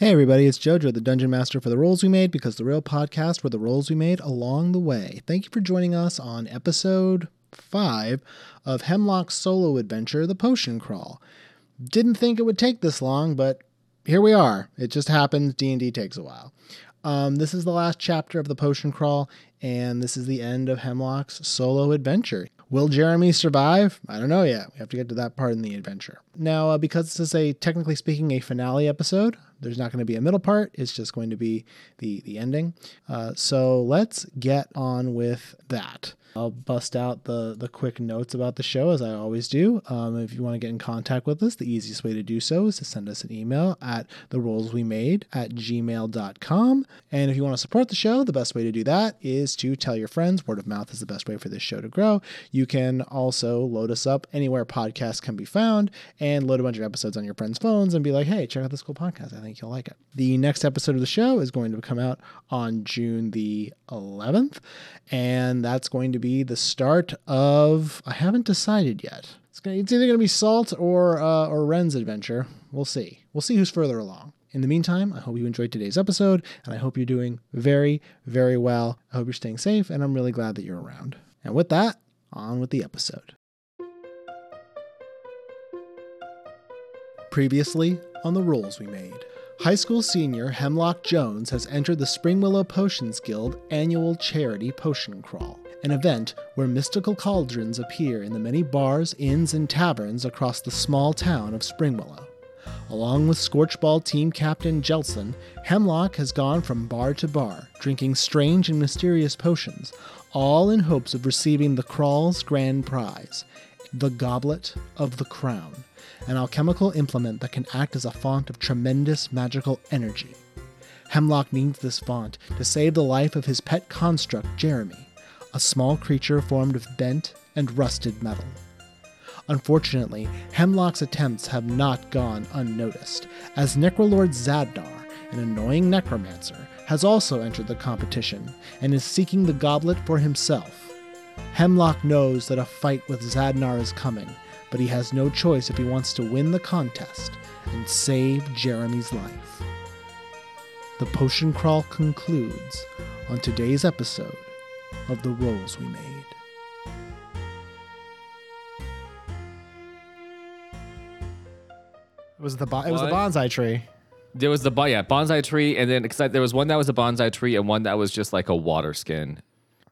Hey everybody, it's Joe-Joe, the Dungeon Master for the Rolls We Made, because the real podcast were the rolls we made along the way. Thank you for joining us on episode five of Hemlock's solo adventure, The Potion Crawl. Didn't think it would take this long, but here we are. It just happens. D and D takes a while. Um, this is the last chapter of the Potion Crawl, and this is the end of Hemlock's solo adventure. Will Jeremy survive? I don't know yet. We have to get to that part in the adventure. Now, uh, because this is a technically speaking a finale episode, there's not going to be a middle part. It's just going to be the the ending. Uh, so let's get on with that. I'll bust out the the quick notes about the show as I always do. Um, if you want to get in contact with us, the easiest way to do so is to send us an email at the rolls we made at gmail.com. And if you want to support the show, the best way to do that is to tell your friends. Word of mouth is the best way for this show to grow. You can also load us up anywhere podcasts can be found and load a bunch of episodes on your friends' phones and be like, hey, check out this cool podcast. I think you'll like it. The next episode of the show is going to come out on June the 11th, and that's going to be the start of. I haven't decided yet. It's, gonna, it's either going to be Salt or uh, or Wren's adventure. We'll see. We'll see who's further along. In the meantime, I hope you enjoyed today's episode, and I hope you're doing very, very well. I hope you're staying safe, and I'm really glad that you're around. And with that, on with the episode. Previously on the rolls we made. High school senior Hemlock Jones has entered the Springwillow Potions Guild annual charity potion crawl, an event where mystical cauldrons appear in the many bars, inns, and taverns across the small town of Springwillow. Along with Scorchball team captain Jelson, Hemlock has gone from bar to bar, drinking strange and mysterious potions, all in hopes of receiving the crawl's grand prize, the Goblet of the Crown, an alchemical implement that can act as a font of tremendous magical energy. Hemlock needs this font to save the life of his pet construct, Jeremy, a small creature formed of bent and rusted metal. Unfortunately, Hemlock's attempts have not gone unnoticed, as Necrolord Zadnar, an annoying necromancer, has also entered the competition and is seeking the goblet for himself. Hemlock knows that a fight with Zadnar is coming, but he has no choice if he wants to win the contest and save Jeremy's life. The potion crawl concludes on today's episode of The Rolls We Made. It was the bo- it was the bonsai tree. There was the bon- yeah bonsai tree, and then because there was one that was a bonsai tree, and one that was just like a water skin.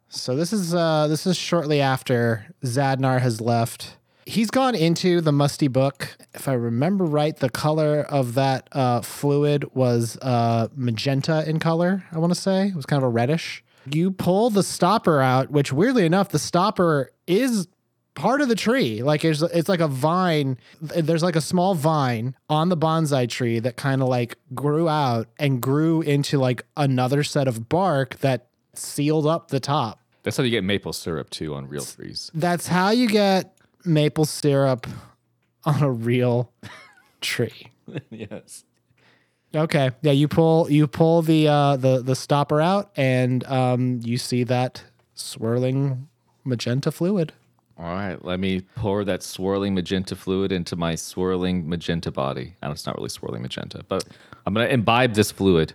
So this is uh this is shortly after Zadnar has left. He's gone into the musty book. If I remember right, the color of that uh, fluid was uh, magenta in color. I want to say it was kind of a reddish. You pull the stopper out, which weirdly enough, the stopper is part of the tree. Like it's it's like a vine. There's like a small vine on the bonsai tree that kind of like grew out and grew into like another set of bark that sealed up the top. That's how you get maple syrup too on real trees. That's how you get maple syrup on a real tree. yes. Okay. Yeah, you pull you pull the uh the the stopper out and um you see that swirling magenta fluid. All right, let me pour that swirling magenta fluid into my swirling magenta body. And it's not really swirling magenta, but I'm gonna imbibe this fluid.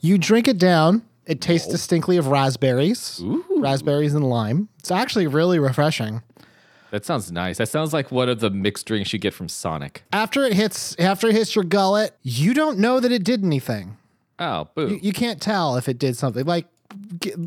You drink it down. It tastes distinctly of raspberries. Raspberries and lime. It's actually really refreshing. That sounds nice. That sounds like one of the mixed drinks you get from Sonic. After it hits after it hits your gullet, you don't know that it did anything. Oh, boo. You, you can't tell if it did something. Like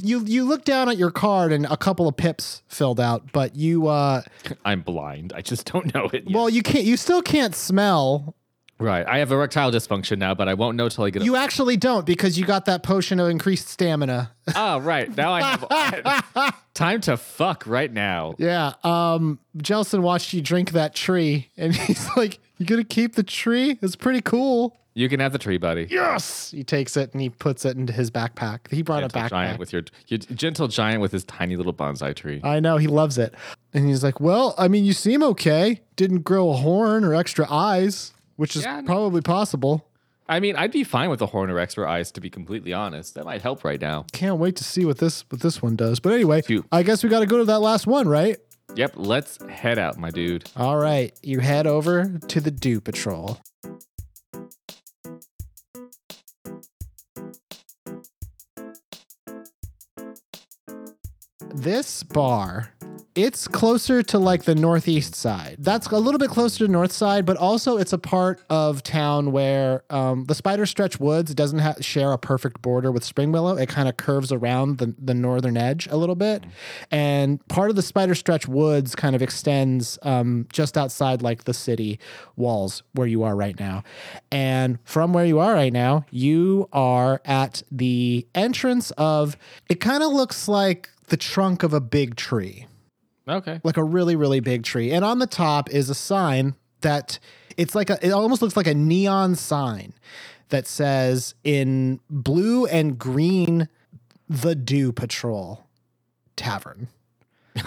you you look down at your card and a couple of pips filled out, but you uh I'm blind. I just don't know it. Yet. well you can't you still can't smell. Right. I have erectile dysfunction now, but I won't know till I get. You actually don't because you got that potion of increased stamina. Oh, right. Now I have time to fuck right now. Yeah. Um Jelson watched you drink that tree and he's like, You gonna keep the tree? It's pretty cool. You can have the tree, buddy. Yes. He takes it and he puts it into his backpack. He brought gentle a backpack. giant with your, your gentle giant with his tiny little bonsai tree. I know he loves it. And he's like, "Well, I mean, you seem okay. Didn't grow a horn or extra eyes, which is yeah, probably possible. I mean, I'd be fine with a Horner Expert Eyes to be completely honest. That might help right now. Can't wait to see what this what this one does. But anyway, Shoot. I guess we got to go to that last one, right? Yep, let's head out, my dude. All right, you head over to the Dew Patrol. This bar it's closer to like the northeast side. That's a little bit closer to north side, but also it's a part of town where um, the Spider Stretch Woods doesn't ha- share a perfect border with Springwillow. It kind of curves around the, the northern edge a little bit. And part of the Spider Stretch Woods kind of extends um, just outside like the city walls where you are right now. And from where you are right now, you are at the entrance of it kind of looks like the trunk of a big tree Okay. like a really really big tree and on the top is a sign that it's like a it almost looks like a neon sign that says in blue and green the dew patrol tavern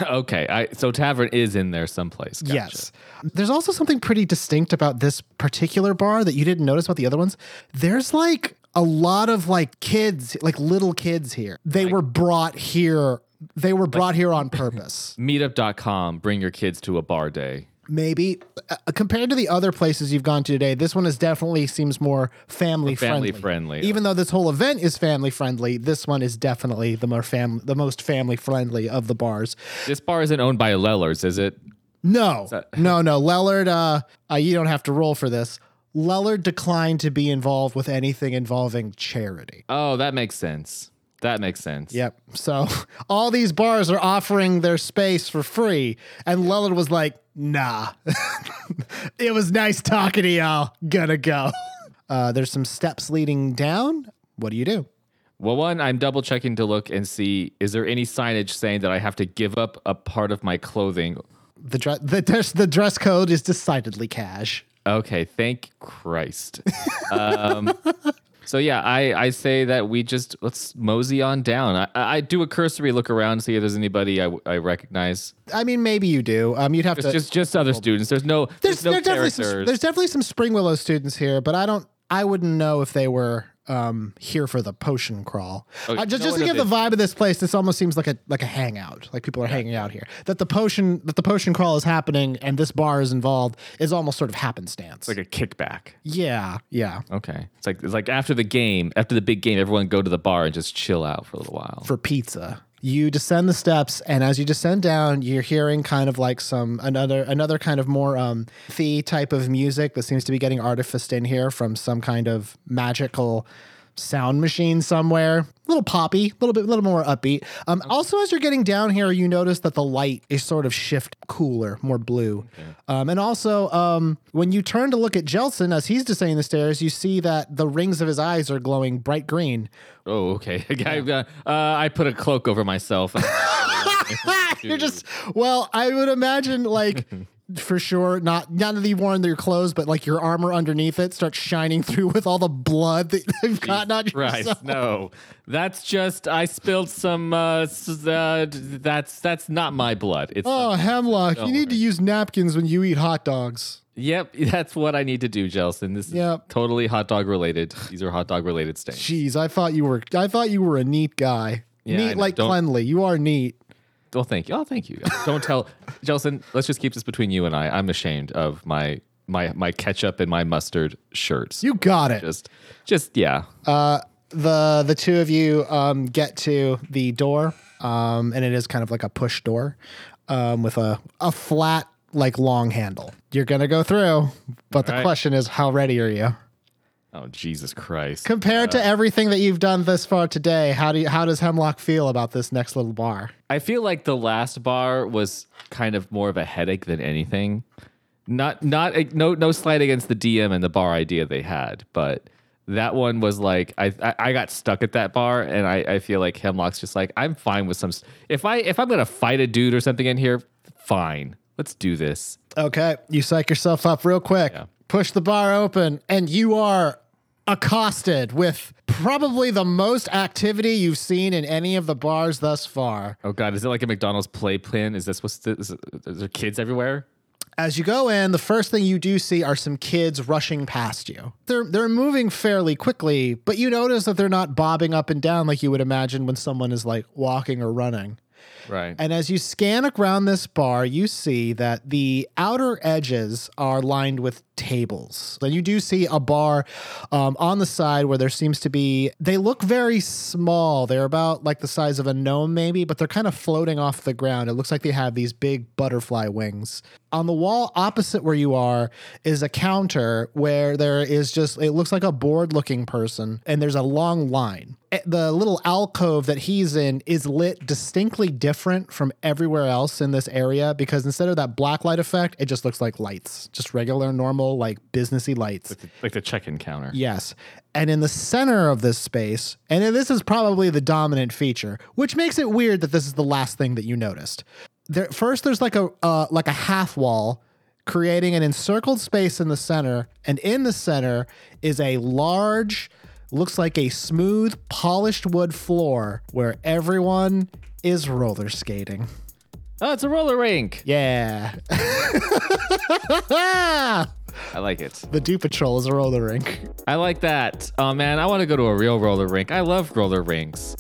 okay. I so tavern is in there someplace. Gotcha. yes there's also something pretty distinct about this particular bar that you didn't notice about the other ones there's like a lot of like kids like little kids here they were brought here they were brought here on purpose Meetup.com. Bring your kids to a bar day. maybe uh, compared to the other places you've gone to today this one is definitely seems more family Family friendly friendly. even though this whole event is family friendly this one is definitely the more fam the most family friendly of the bars This bar isn't owned by Lellers, is it? no that- no no lellard uh, uh you don't have to roll for this lellard declined to be involved with anything involving charity Oh, that makes sense. That makes sense. Yep. So all these bars are offering their space for free. And Lillard was like, nah. it was nice talking to y'all. Gonna go. Uh, there's some steps leading down. What do you do? Well, one, I'm double checking to look and see is there any signage saying that I have to give up a part of my clothing? The, dress the, dress the dress code is decidedly cash. Okay, thank Christ. um, so yeah, I, I say that we just let's mosey on down. I, I do a cursory look around, see if there's anybody I, I recognize. I mean, maybe you do. Um, you'd have It's to. just just other students. There's no there's, there's, no there's definitely some, there's definitely some Springwillow students here, but I don't. I wouldn't know if they were um, here for the potion crawl. Okay, Uh, just no just to give the vibe of this place, this almost seems like a like a hangout. Like people are hanging out here. That the potion that the potion crawl is happening and this bar is involved is almost sort of happenstance. like a kickback. yeah, yeah. Okay, it's like it's like after the game, after the big game, everyone go to the bar and just chill out for a little while. For pizza. You descend the steps, and as you descend down, you're hearing kind of like some another another kind of more um the type of music that seems to be getting artificed in here from some kind of magical sound machine somewhere. A little poppy, a little bit, a little more upbeat. Um, Also, as you're getting down here, you notice that the light is sort of shift cooler, more blue. Um, and also, um, when you turn to look at Jelson as he's descending the stairs, you see that the rings of his eyes are glowing bright green. oh, okay. I, uh, I put a cloak over myself. You're just well, I would imagine like for sure not not that you've worn your clothes, but like your armor underneath it starts shining through with all the blood that you've gotten on Right? yourself. No, that's just I spilled some. Uh, uh, that's that's not my blood. It's Oh, Hemlock, you need to use napkins when you eat hot dogs. yep. That's what I need to do, Jelson. This is Yep. totally hot dog related. These are hot dog related stains. Jeez, I thought you were I thought you were a neat guy. Yeah, neat like cleanly. You are neat. Well, thank you. Oh, thank you. Don't tell, Jelson. Let's just keep this between you and I. I'm ashamed of my my my ketchup and my mustard shirts. You got it. just just yeah. Uh, the the two of you um, get to the door, um, and it is kind of like a push door um, with a a flat like long handle. You're gonna go through, but the All right. question is, how ready are you? Oh Jesus Christ. Compared to uh, everything that you've done this far today, how do you, how does Hemlock feel about this next little bar? I feel like the last bar was kind of more of a headache than anything. Not not eh, no no slight against the DM and the bar idea they had, but that one was like I I, I got stuck at that bar and I, I feel like Hemlock's just like I'm fine with some if I if I'm gonna fight a dude or something in here, fine. Let's do this. Okay, you psych yourself up real quick. Yeah. Push the bar open, and you are accosted with probably the most activity you've seen in any of the bars thus far. Oh god, is it like a McDonald's playpen? Is this what's this? Is, is there kids everywhere? As you go in, the first thing you do see are some kids rushing past you. They're they're moving fairly quickly, but you notice that they're not bobbing up and down like you would imagine when someone is like walking or running. Right. And as you scan around this bar, you see that the outer edges are lined with tables. And you do see a bar um, on the side where there seems to be, they look very small. They're about like the size of a gnome, maybe, but they're kind of floating off the ground. It looks like they have these big butterfly wings. On the wall opposite where you are is a counter where there is just, it looks like a bored looking person, and there's a long line. Eh, The little alcove that he's in is lit distinctly different from everywhere else in this area because instead of that black light effect, it just looks like lights, just regular, normal, like businessy lights. Like the check-in counter. Yes. And in the center of this space, and this is probably the dominant feature, which makes it weird that this is the last thing that you noticed. There, first, there's like a uh, like a half wall, creating an encircled space in the center, and in the center is a large, looks like a smooth, polished wood floor where everyone is roller skating. Oh, it's a roller rink. Yeah. I like it. the Dew Patrol is a roller rink. I like that. Oh man, I want to go to a real roller rink. I love roller rinks.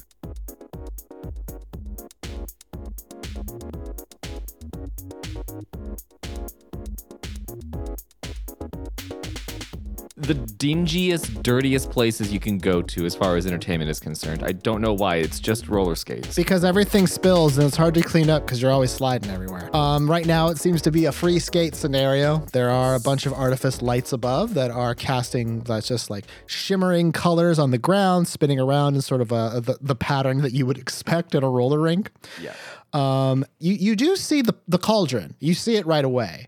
The dingiest, dirtiest places you can go to as far as entertainment is concerned. I don't know why. It's just roller skates. because everything spills and it's hard to clean up because you're always sliding everywhere. Um, right now, it seems to be a free skate scenario. There are a bunch of artifice lights above that are casting that's just like shimmering colors on the ground, spinning around in sort of a, the, the pattern that you would expect at a roller rink. Yeah. Um, you you do see the the cauldron. You see it right away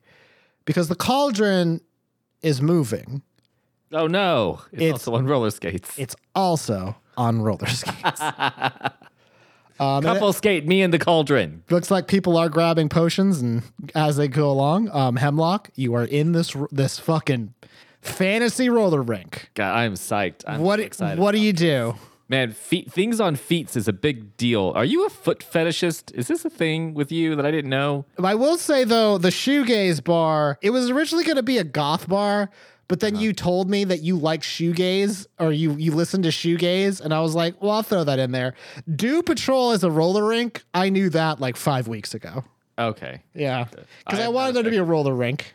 because the cauldron is moving. Oh no! It's, It's- also on roller skates. It's also on roller skates. um, and Couple skate, me in the cauldron. looks like people are grabbing potions and as they go along um hemlock you are in this this fucking fantasy roller rink God, I'm psyched. I'm what so excited. what do you do Man, feet, things on feet is a big deal. Are you a foot fetishist? Is this a thing with you that I didn't know? i will say though the shoegaze bar it was originally going to be a goth bar but then you told me that you like shoegaze or you you listen to shoegaze and i was like well i'll throw that in there Dew Patrol as a roller rink i knew that like five weeks ago Okay, yeah because I I, wanted there to be a roller rink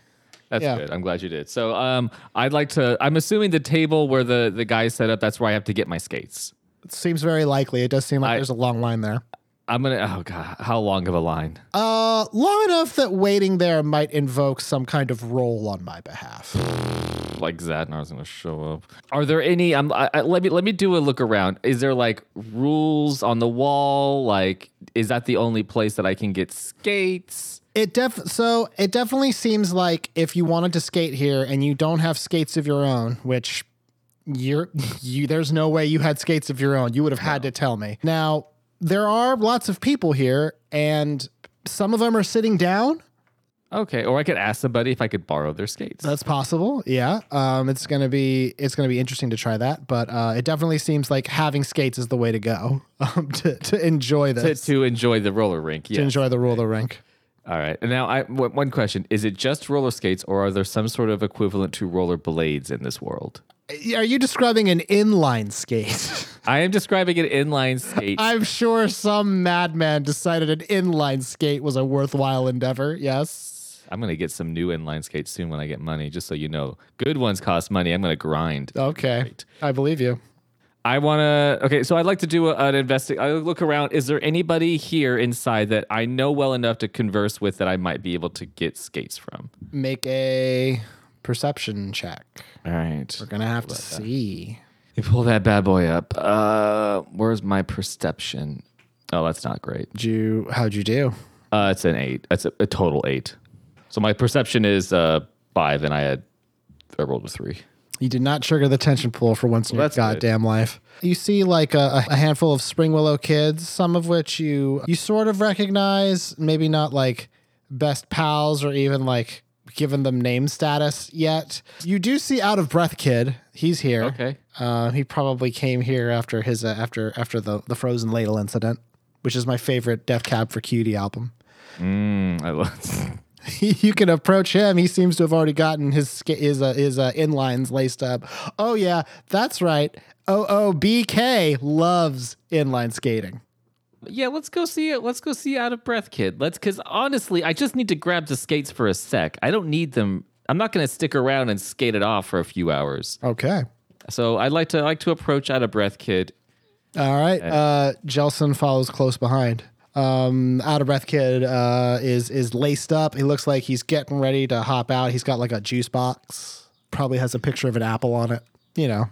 that's Yeah. good. I'm glad you did. So, um, I'd like to. I'm assuming the table where the the guy set up. That's where I have to get my skates. it seems very likely it does seem like I- there's a long line there I'm gonna. Oh god, how long of a line? Uh, long enough that waiting there might invoke some kind of role on my behalf. Like Zadnar's gonna show up. Are there any? I'm. I, I, let me let me do a look around. Is there like rules on the wall? Like, is that the only place that I can get skates? It def so it definitely seems like if you wanted to skate here and you don't have skates of your own, which you're you there's no way you had skates of your own. You would have had to tell me. Now, there are lots of people here and some of them are sitting down. Okay, or I could ask somebody if I could borrow their skates. That's possible. Yeah. Um, it's gonna be it's gonna be interesting to try that, but uh, it definitely seems like having skates is the way to go um, to to enjoy this. to to enjoy the roller rink. to enjoy the roller rink. All right. And now, I one one question: Is it just roller skates, or are there some sort of equivalent to roller blades in this world? Are you describing an inline skate? I am describing an inline skate. I'm sure some madman decided an inline skate was a worthwhile endeavor. Yes. I'm gonna get some new inline skates soon when I get money. Just so you know, good ones cost money. I'm gonna grind. Okay. I believe you. I want to. Okay, so I'd like to do a, an investi I look around. Is there anybody here inside that I know well enough to converse with that I might be able to get skates from? Make a perception check. All right. We're gonna have to see. You pull that bad boy up. Uh, where's my perception? Oh, that's not great. Did you how'd you do? Uh, it's an eight. That's a, a total eight. So my perception is uh five, and I had I rolled a three. You did not trigger the tension pool for once in your that's good. goddamn life. You see like a, a handful of Springwillow kids, some of which you you sort of recognize, maybe not like best pals or even like given them name status yet. You do see Out of Breath Kid. He's here. Okay. Uh, he probably came here after his uh, after after the the Frozen Ladle incident, which is my favorite Death Cab for Cutie album. Mm, I love. you can approach him. He seems to have already gotten his his uh, his uh, inlines laced up. Oh yeah, that's right. OOBK loves inline skating. Yeah, let's go see it. Let's go see Out of Breath Kid. Let's, because honestly, I just need to grab the skates for a sec. I don't need them. I'm not going to stick around and skate it off for a few hours. Okay. So I'd like to like to approach out of breath kid. All right. Uh, Jelson follows close behind. Um, out of breath kid uh, is is laced up. He looks like he's getting ready to hop out. He's got like a juice box. Probably has a picture of an apple on it. You know,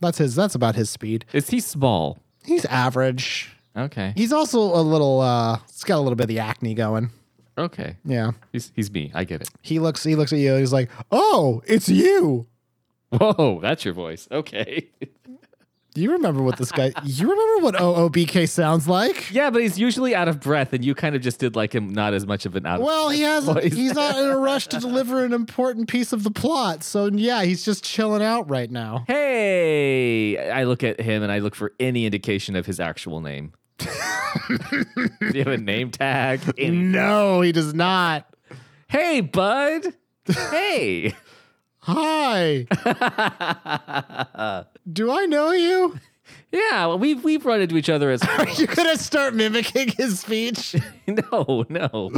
that's his. That's about his speed. Is he small? He's average. Okay. He's also a little. uh He's got a little bit of the acne going. Okay. Yeah. He's he's me. I get it. He looks. He looks at you. He's like, "Oh, it's you." Whoa, that's your voice. Okay. Do you remember what this guy? You remember what OOBK sounds like? yeah, but he's usually out of breath, and you kind of just did like him not as much of an out. Well, he has. voice. He's not in a rush to deliver an important piece of the plot. So yeah, he's just chilling out right now. Hey, I look at him and I look for any indication of his actual name. Does he have a name tag? No, he does not. Hey, bud. Hey. Hi. Do I know you? yeah, well, we've we've run into each other as Are you gonna start mimicking his speech? no, no.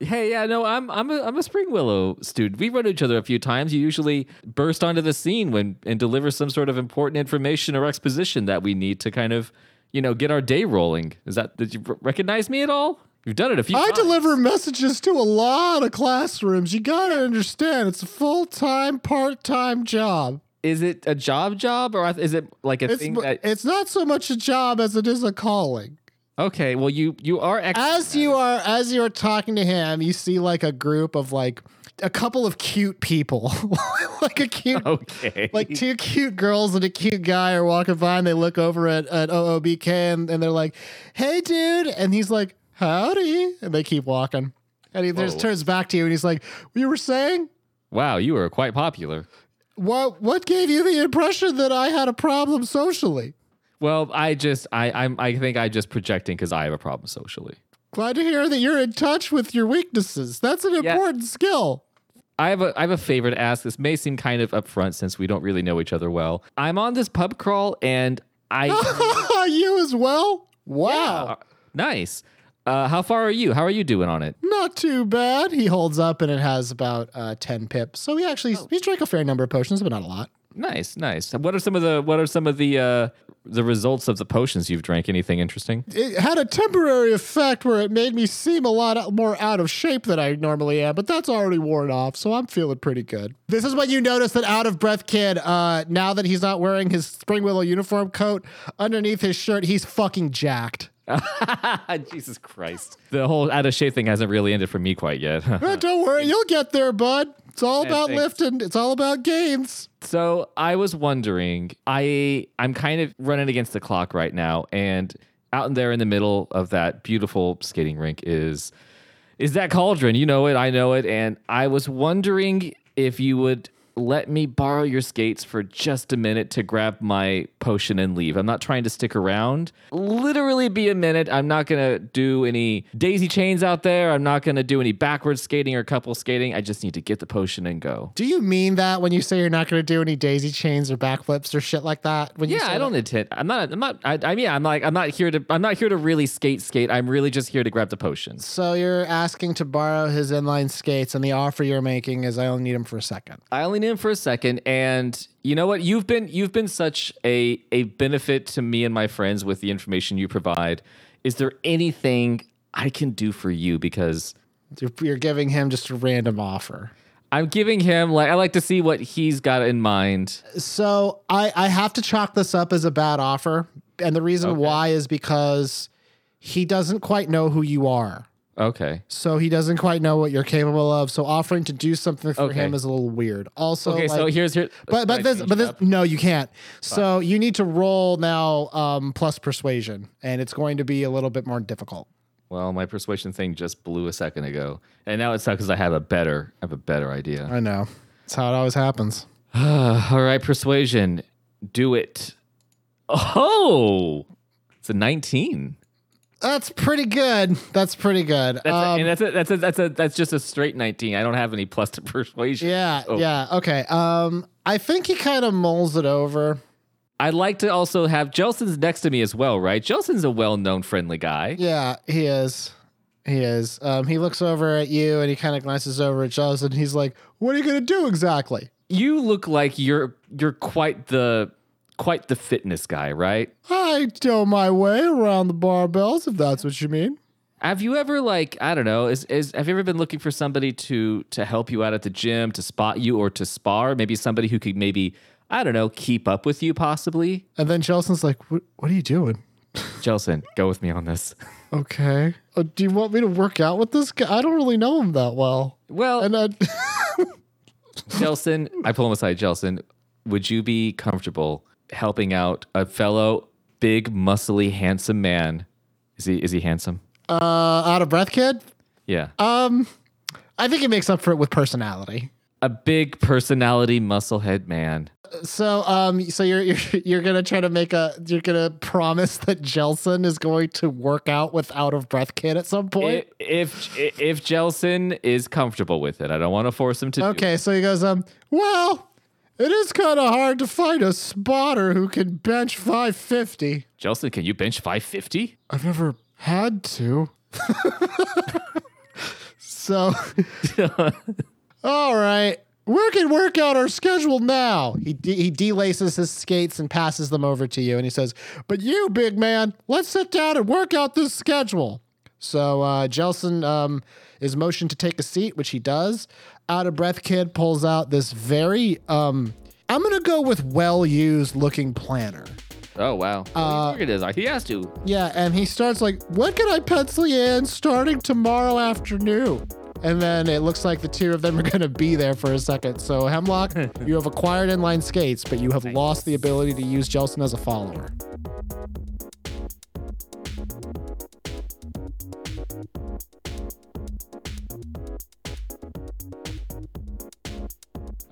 Hey, yeah, no, I'm I'm a I'm a Springwillow student. We've run into each other a few times. You usually burst onto the scene when and deliver some sort of important information or exposition that we need to kind of, you know, get our day rolling. Is that did you recognize me at all? You've done it a few I times. deliver messages to a lot of classrooms. You gotta understand, it's a full time, part time job. Is it a job job or is it like a It's thing that it's not so much a job as it is a calling. Okay, well you you are ex- As you are as you are talking to him, you see like a group of like a couple of cute people, like a cute. Okay. Like two cute girls and a cute guy are walking by and they look over at, at OOBK and, and they're like, hey, dude. And he's like, howdy. And they keep walking. And he just turns back to you and he's like, you were saying? wow, you are quite popular. What what gave you the impression that I had a problem socially? Well, I just I I'm I think I just projecting because I have a problem socially. Glad to hear that you're in touch with your weaknesses. That's an Yeah. important skill. I have a I have a favor to ask. This may seem kind of upfront since we don't really know each other well. I'm on this pub crawl and I you as well? Wow. Uh, nice. Uh, how far are you? How are you doing on it? Not too bad. He holds up and it has about uh, 10 pips. So he actually he's drank a fair number of potions, but not a lot. Nice, nice. What are some of the what are some of the uh, the results of the potions you've drank? Anything interesting? It had a temporary effect where it made me seem a lot more out of shape than I normally am, but that's already worn off, so I'm feeling pretty good. This is when you notice that out of breath kid, uh, now that he's not wearing his Springwillow uniform coat, underneath his shirt, he's fucking jacked. Jesus Christ. The whole out of shape thing hasn't really ended for me quite yet. Eh, don't worry, you'll get there, bud. It's all about thanks. lifting. It's all about gains. so I was wondering, I I'm kind of running against the clock right now, and out in there in the middle of that beautiful skating rink is is that cauldron. You know it, I know it, and I was wondering if you would let me borrow your skates for just a minute to grab my potion and leave. I'm not trying to stick around. Literally be a minute. I'm not going to do any daisy chains out there. I'm not going to do any backwards skating or couple skating. I just need to get the potion and go. Do you mean that when you say you're not going to do any daisy chains or backflips or shit like that? When Yeah, I don't intend. I'm not. I'm not. I, I mean, I'm like. I'm not here to. I'm not here to really skate. Skate. I'm really just here to grab the potions. So you're asking to borrow his inline skates, and the offer you're making is I only need him for a second. I only need for a second, and you know what? You've been you've been such a a benefit to me and my friends with the information you provide. Is there anything I can do for you? Because You're, you're giving him just a random offer. I'm giving him like I like to see what he's got in mind. So I, I have to chalk this up as a bad offer. And the reason why is because he doesn't quite know who you are. Okay. So he doesn't quite know what you're capable of. So offering to do something for Okay. him is a little weird. Also, Okay. so like- here's here. but but this but this no you can't. So you need to roll now um, plus persuasion, and it's going to be a little bit more difficult. Well, my persuasion thing just blew a second ago, and now it's not because I have a better I have a better idea. I know. That's how it always happens. All right, persuasion. Do it. Oh, it's a 19. That's pretty good. That's pretty good. That's a, Um, and that's a, that's a, that's a that's just a straight 19. I don't have any plus to persuasion. yeah, Oh. yeah. Okay. Um, I think he kind of mulls it over. I'd like to also have Jelson's next to me as well, right? Jelson's a well-known friendly guy. Yeah, he is. He is. Um, he looks over at you and he kind of glances over at Jelson. He's like, "What are you gonna do exactly?" You look like you're you're quite the quite the fitness guy, right? I know my way around the barbells, if that's what you mean. Have you ever like I don't know is is have you ever been looking for somebody to to help you out at the gym to spot you or to spar maybe somebody who could maybe I don't know keep up with you possibly And then Jelson's like, "What? Are you doing?" Jelson go with me on this Okay. Uh, do you want me to work out with this guy? I don't really know him that well. well And then Jelson I pull him aside Jelson would you be comfortable helping out a fellow big muscly handsome man is he is he handsome uh, out of breath, kid. yeah Um, I think he makes up for it with personality. a big personality musclehead man So, um, so you're you're you're gonna try to make a you're gonna promise that Jelson is going to work out with out of breath kid at some point. if if if Jelson is comfortable with it I don't want to force him to do Okay, so he goes, um, well, it is kind of hard to find a spotter who can bench 550. Jelson, can you bench 550? I've never had to. so, all right, we can work out our schedule now. He de- he delaces his skates and passes them over to you, and he says, "But you, big man, let's sit down and work out this schedule." So uh, Jelson um, is motioned to take a seat, which he does. Out of breath kid pulls out this very um, I'm gonna go with well used looking planner. Oh wow! Uh, it is. He has to. Yeah, and he starts like, "When can I pencil you in starting tomorrow afternoon?" And then it looks like the two of them are going to be there for a second. So Hemlock, you have acquired inline skates, but you have lost the ability to use Jelson as a follower.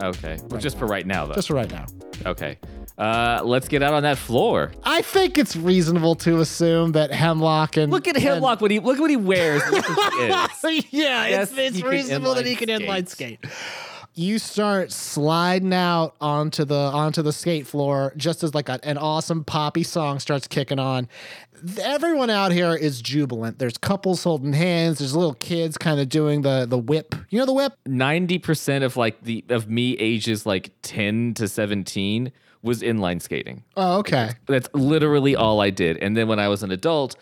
Okay, well, just for right now though. Just for right now. okay. Uh, let's get out on that floor. I think it's reasonable to assume that Hemlock and Look at Hemlock. What he look at what he wears. Look who he is. yeah, Yes, it's, it's reasonable that he can inline skate. skate. You start sliding out onto the onto the skate floor just as like a, an awesome poppy song starts kicking on. Everyone out here is jubilant. There's couples holding hands. There's little kids kind of doing the the whip. You know the whip? Ninety percent of like the of me ages like ten to seventeen was inline skating. Oh, okay. That's literally all I did. And then when I was an adult,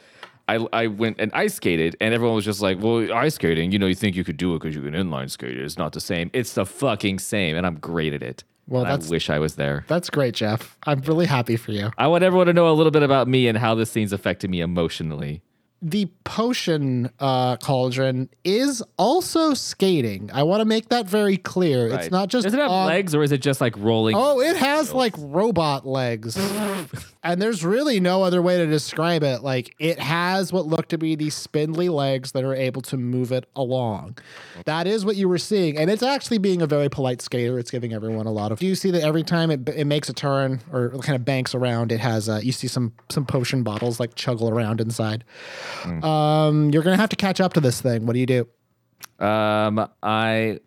I, I went and ice skated, and everyone was just like, "Well, ice skating, you know, you think you could do it because you can inline skate. It's not the same. It's the fucking same, and I'm great at it. Well, I wish I was there. That's great, Jeff. I'm really happy for you. I want everyone to know a little bit about me and how this scene's affected me emotionally. The potion uh, cauldron is also skating. I want to make that very clear. It's not just Does it have on- legs or is it just like rolling? Oh, it has like robot legs. and there's really no other way to describe it. Like it has what look to be these spindly legs that are able to move it along. That is what you were seeing. And it's actually being a very polite skater. It's giving everyone a lot of. Do you see that every time it, it makes a turn or kind of banks around, it has, uh, you see some, some potion bottles like chuggle around inside. Um, you're going to have to catch up to this thing. What do you do? Um, I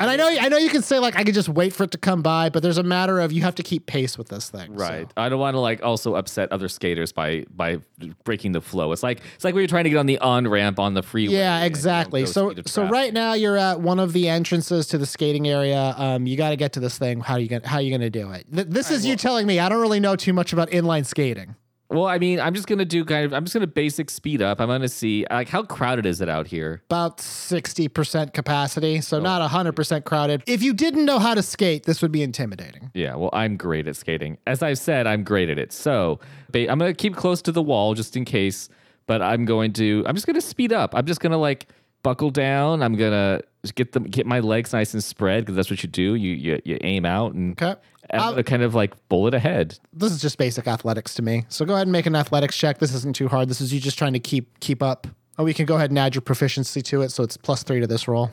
And I know, I know you can say like I could just wait for it to come by, but there's a matter of you have to keep pace with this thing. so. right. I don't want to like also upset other skaters by by breaking the flow. It's like it's like when you're trying to get on the on ramp on the freeway. Yeah, and you exactly. So, so right now you're at one of the entrances to the skating area. Um, you got to get to this thing. How are you gonna How you gonna do it? Th- this is you telling me. I don't really know too much about inline skating. Well, I mean, I'm just gonna do kind of. I'm just gonna basic speed up. I'm gonna see like how crowded is it out here. About sixty percent capacity, Oh, so not hundred percent crowded. If you didn't know how to skate, this would be intimidating. Yeah, well, I'm great at skating. As I've said, I'm great at it. So ba- I'm gonna keep close to the wall just in case. But I'm going to. I'm just gonna speed up. I'm just gonna like buckle down. I'm gonna get them get my legs nice and spread because that's what you do. You you, you aim out and Okay. Um, kind of like bullet ahead. This is just basic athletics to me. So go ahead and make an athletics check. This isn't too hard. This is you just trying to keep keep up. Oh, we can go ahead and add your proficiency to it, so it's plus three to this roll.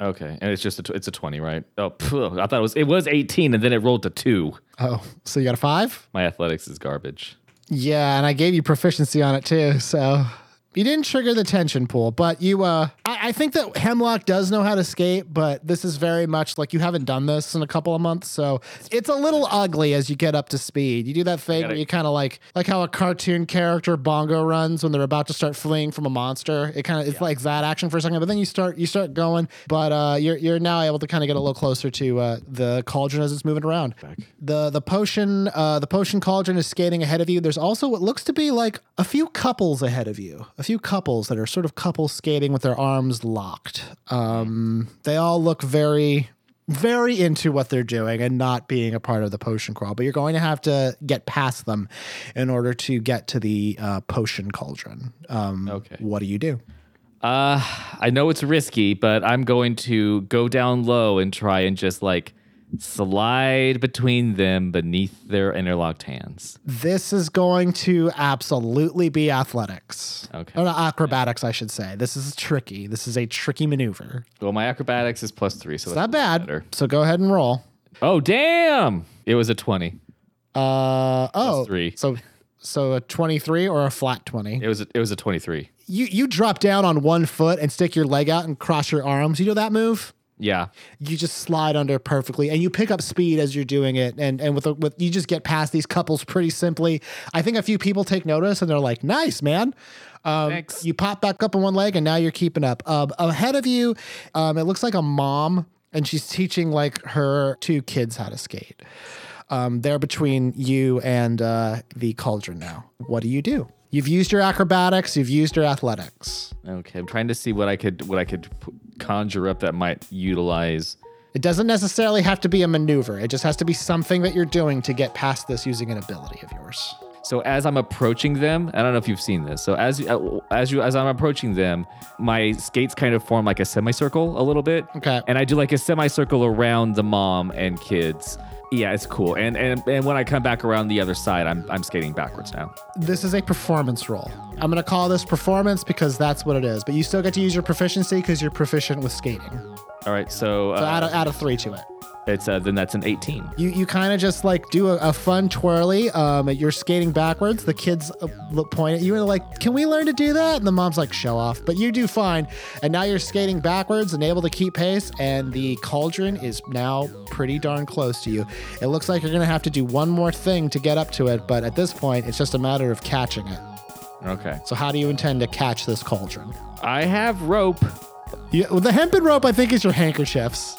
Okay, and it's just a tw- it's a twenty, right? Oh, phew, I thought it was it was 18, and then it rolled to two. Oh, so you got a five? My athletics is garbage. Yeah, and I gave you proficiency on it too. So You didn't trigger the tension pool, but you. Uh, I, I think that Hemlock does know how to skate, but this is very much like you haven't done this in a couple of months, so it's a little ugly as you get up to speed. You do that thing where you kind of like like how a cartoon character bongo runs when they're about to start fleeing from a monster. It kind of it's like that action for a second, but then you start you start going. But uh, you're you're now able to kind of get a little closer to uh, the cauldron as it's moving around. The the potion uh, the potion cauldron is skating ahead of you. There's also what looks to be like a few couples ahead of you. A few couples that are sort of couples skating with their arms locked. Um, they all look very very into what they're doing and not being a part of the potion crawl, but you're going to have to get past them in order to get to the uh, potion cauldron. Um, Okay. What do you do? Uh, I know it's risky, but I'm going to go down low and try and just like slide between them beneath their interlocked hands. This is going to absolutely be athletics. Okay. Or not acrobatics, I should say. This is tricky. This is a tricky maneuver. Well, my acrobatics is plus three, so It's that's not bad. better. So go ahead and roll. Oh, damn! It was a 20. Uh oh. three. So so a 23 or a flat 20. It was a, it was a 23. You you drop down on one foot and stick your leg out and cross your arms. You know that move? Yeah. you just slide under perfectly and you pick up speed as you're doing it and and with, a, with you just get past these couples pretty simply i think a few people take notice and they're like nice man um, Thanks. you pop back up on one leg and now you're keeping up um, ahead of you um, it looks like a mom and she's teaching like her two kids how to skate um, they're between you and uh, the cauldron now what do you do you've used your acrobatics you've used your athletics Okay. I'm trying to see what I could what I could p- conjure up that might utilize. It doesn't necessarily have to be a maneuver. It just has to be something that you're doing to get past this using an ability of yours. So as I'm approaching them, I don't know if you've seen this. So as you- uh, as you as I'm approaching them, my skates kind of form like a semicircle a little bit. Okay. And I do like a semicircle around the mom and kids. Yeah, it's cool. And and and when I come back around the other side, I'm I'm skating backwards now. This is a performance roll. I'm going to call this performance because that's what it is. But you still get to use your proficiency because you're proficient with skating. All right. So, So uh, add, a, add a three to it. It's uh, then that's an 18. You you kind of just like do a, a fun twirly. Um, you're skating backwards. The kids uh, look, point at you and they're like, "Can we learn to do that?" And the mom's like, "Show off." But you do fine. And now you're skating backwards and able to keep pace. And the cauldron is now pretty darn close to you. It looks like you're gonna have to do one more thing to get up to it. But at this point, it's just a matter of catching it. Okay. So how do you intend to catch this cauldron? I have rope. You, well, the hempen rope, I think, is your handkerchiefs.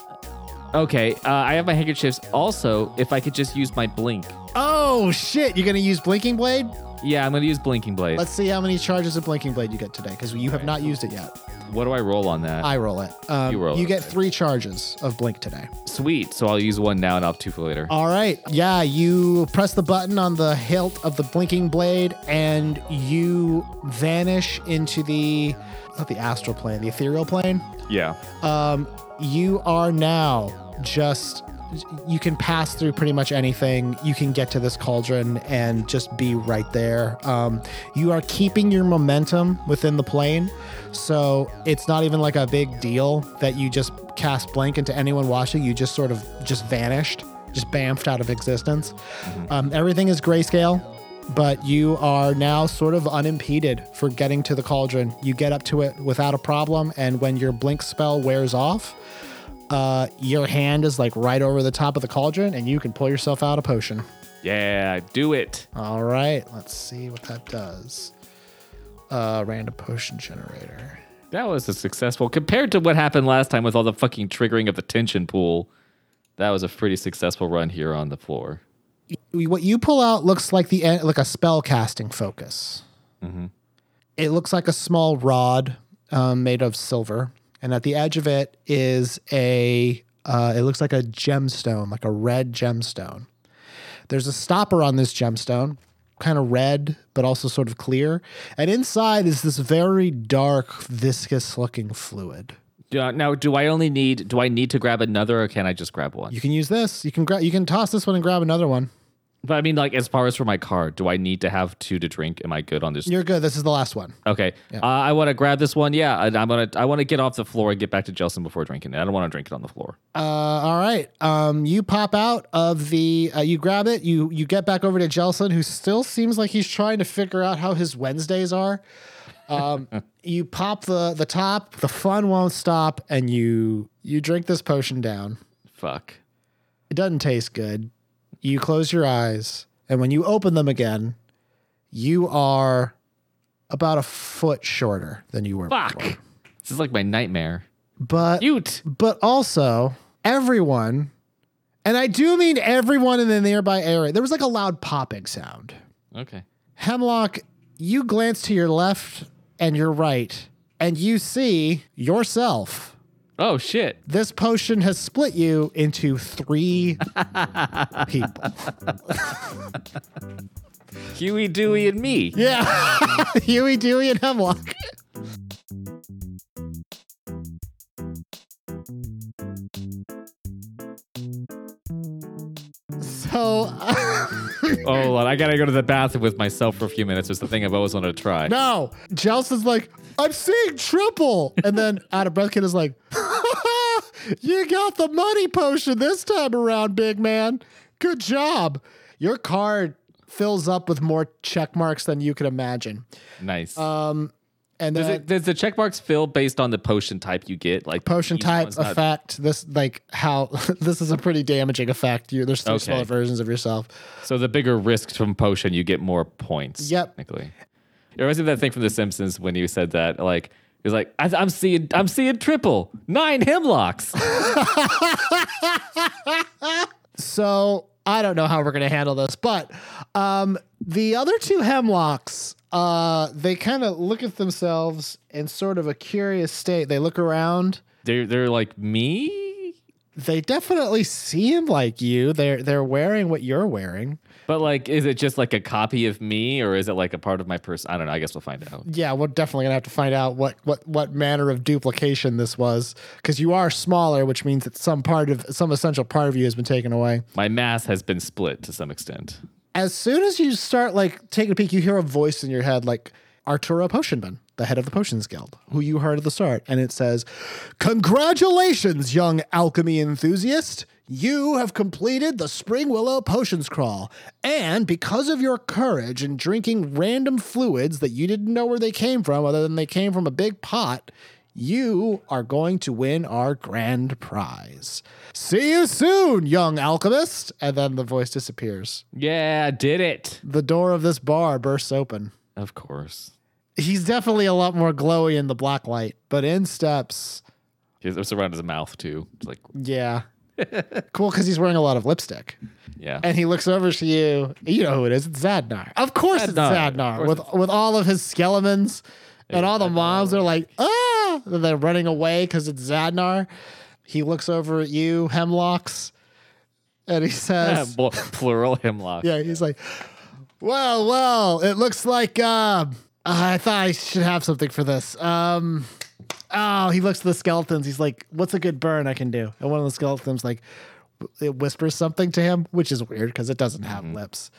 Okay. Uh, I have my handkerchiefs. Also, if I could just use my blink. Oh shit! You're gonna use blinking blade. Yeah, I'm gonna use blinking blade. Let's see how many charges of blinking blade you get today, because you have not used it yet. what do I roll on that? I roll it. Um, You roll You it, get okay. three charges of blink today. Sweet. So I'll use one now and I'll have two for later. All right. Yeah, you press the button on the hilt of the blinking blade, and you vanish into the not the astral plane, the ethereal plane. Yeah. Um, you are now just you can pass through pretty much anything. You can get to this cauldron and just be right there. Um, you are keeping your momentum within the plane, so it's not even like a big deal that you just cast blink into anyone watching. You just sort of just vanished, just bamfed out of existence. Um, everything is grayscale. But you are now sort of unimpeded for getting to the cauldron. You get up to it without a problem, and when your blink spell wears off, uh, your hand is like right over the top of the cauldron and you can pull yourself out a potion. Yeah. Do it. All right, let's see what that does. Uh, random potion generator. That was a successful compared to what happened last time with all the fucking triggering of the tension pool. That was a pretty successful run here on the floor. What you pull out looks like the like a spell casting focus. It looks like a small rod um, made of silver, and at the edge of it is a. Uh, it looks like a gemstone, like a red gemstone. There's a stopper on this gemstone, kind of red, but also sort of clear. And inside is this very dark, viscous looking fluid. Uh, now, do I only need? Do I need to grab another, or can I just grab one? You can use this. You can grab. You can toss this one and grab another one. But I mean, like, as far as for my card, do I need to have two to drink? Am I good on this? You're good. This is the last one. okay. Uh, I want to grab this one. Yeah, and I'm gonna. I want to get off the floor and get back to Jelson before drinking it. I don't want to drink it on the floor. Uh, all right. Um, you pop out of the. Uh, you grab it. You you get back over to Jelson, who still seems like he's trying to figure out how his Wednesdays are. Um, you pop the the top. The fun won't stop, and you you drink this potion down. Fuck. It doesn't taste good. You close your eyes, and when you open them again, you are about a foot shorter than you were Fuck. before. This is like my nightmare. But Cute. but also everyone, and I do mean everyone in the nearby area. There was like a loud popping sound. Okay. Hemlock, you glance to your left and your right, and you see yourself. Oh shit. This potion has split you into three people. Huey, Dewey, and me. Yeah. Huey, Dewey, and Hemlock. So, Oh, Lord, I gotta go to the bathroom with myself for a few minutes. It's the thing I've always wanted to try. no, Jelson's like, I'm seeing triple. And then out of breath kid is like, You got the money potion this time around, big man. Good job. Your card fills up with more check marks than you could imagine. Nice. Um, And does, then it, does the check marks fill based on the potion type you get? Like potion each type one's not- effect. This like how this is a pretty damaging effect. You there's three Okay. smaller versions of yourself. So the bigger risk from potion, you get more points. Yep. Technically. It reminds me of that thing from The Simpsons when you said that. Like he was like, I, "I'm seeing, I'm seeing triple nine hemlocks." So I don't know how we're gonna handle this, but um, the other two hemlocks, uh, they kind of look at themselves in sort of a curious state. They look around. they're they're like me. They definitely seem like you. They're they're wearing what you're wearing. But like, is it just like a copy of me, or is it like a part of my person? I don't know. I guess we'll find out. Yeah, we're definitely gonna have to find out what what what manner of duplication this was, because you are smaller, which means that some part of some essential part of you has been taken away. My mass has been split to some extent. As soon as you start like taking a peek, you hear a voice in your head like Arturo Potionman, the head of the Potions Guild, who you heard at the start, and it says, "Congratulations, young alchemy enthusiast." You have completed the Springwillow Potions Crawl, and because of your courage in drinking random fluids that you didn't know where they came from, other than they came from a big pot, you are going to win our grand prize. See you soon, young alchemist. And then the voice disappears. Yeah, did it. The door of this bar bursts open. Of course. He's definitely a lot more glowy in the black light, but in steps, was around his mouth too. It's like, yeah. Cool, because he's wearing a lot of lipstick. yeah. And he looks over to you. You know who it is. It's Zadnar. Of course it's Zadnar. Zadnar. Of With with all of his skeletons. And all the moms are like, ah! They're running away because it's Zadnar. He looks over at you, Hemlocks, and he says, Pl- plural hemlock. Yeah, he's like, well, well, it looks like uh, I thought I should have something for this. Um, oh, he looks at the skeletons. He's like, what's a good burn I can do? And one of the skeletons like it whispers something to him, which is weird because it doesn't have lips.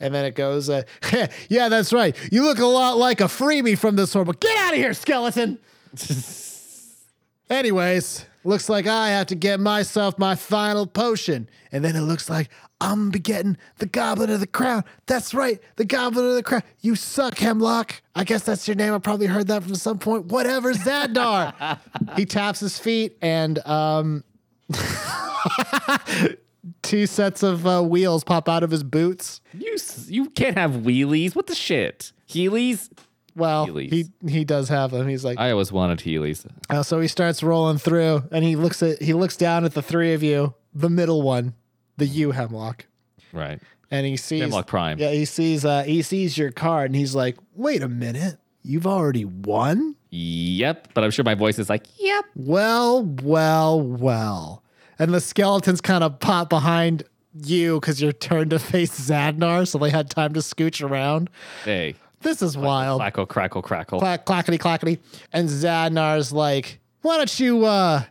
And then it goes, uh, yeah, that's right. You look a lot like a freebie from this horrible. Get out of here, skeleton. Anyways, looks like I have to get myself my final potion. And then it looks like I'm getting the Goblet of the Crown. That's right, the Goblet of the Crown. You suck, Hemlock. I guess that's your name. I probably heard that from some point. Whatever, Zadnar. he taps his feet and um two sets of uh, wheels pop out of his boots. You you can't have wheelies. What the shit? Heelys? Well, Heelys. he he does have them. He's like, I always wanted Heelys. Uh, so he starts rolling through, and he looks at he looks down at the three of you, the middle one, the you Hemlock, Right. and he sees Hemlock Prime. Yeah, he sees uh, he sees your card, and he's like, "Wait a minute, you've already won." Yep. But I'm sure my voice is like, yep. Well, well, well, and the skeletons kind of pop behind you because you're turned to face Zadnar, so they had time to scooch around. Hey. This is wild. Clackle, crackle, crackle. clack clackety clackety and zadnar's like why don't you uh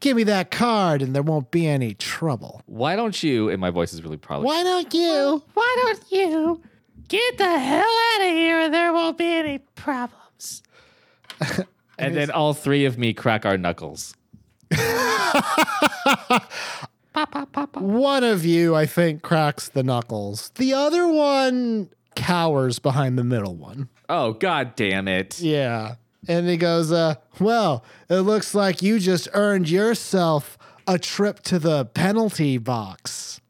Give me that card and there won't be any trouble. Why don't you? And my voice is really probably. Why don't you? Why don't you get the hell out of here and there won't be any problems? And then all three of me crack our knuckles. Pop, pop, pop, pop. One of you, I think, cracks the knuckles. The other one cowers behind the middle one. Oh god damn it! Yeah. And he goes, uh, well, it looks like you just earned yourself a trip to the penalty box.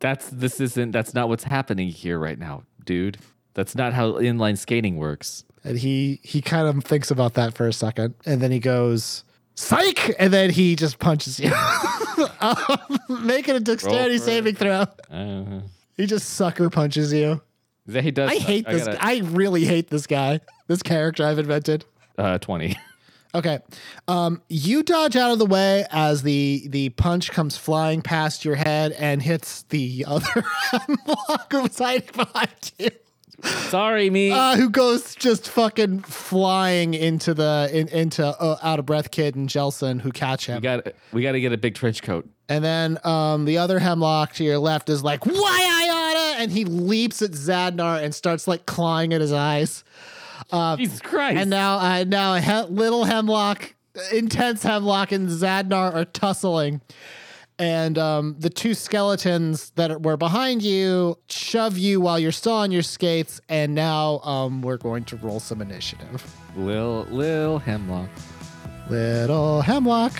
That's this isn't. That's not what's happening here right now, dude. That's not how inline skating works. And he he kind of thinks about that for a second, and then he goes, "Psych!" And then he just punches you, making a dexterity saving throw. Uh, He just sucker punches you. That he does. I hate this. gotta- I really hate this guy. This character I've invented. uh, Twenty. Okay, um, you dodge out of the way as the the punch comes flying past your head and hits the other block who's hiding behind you. Sorry, me. uh, who goes just fucking flying into the in, into uh, out of breath kid and Jelson who catch him. we got. We got to get a big trench coat. and then um, the other hemlock to your left is like, why Iona? And he leaps at Zadnar and starts like clawing at his eyes. Uh, Jesus Christ! And now uh, now he- little hemlock, intense hemlock and Zadnar are tussling. And um, the two skeletons that were behind you shove you while you're still on your skates. And now um, we're going to roll some initiative. Lil Lil Hemlock. Little hemlock.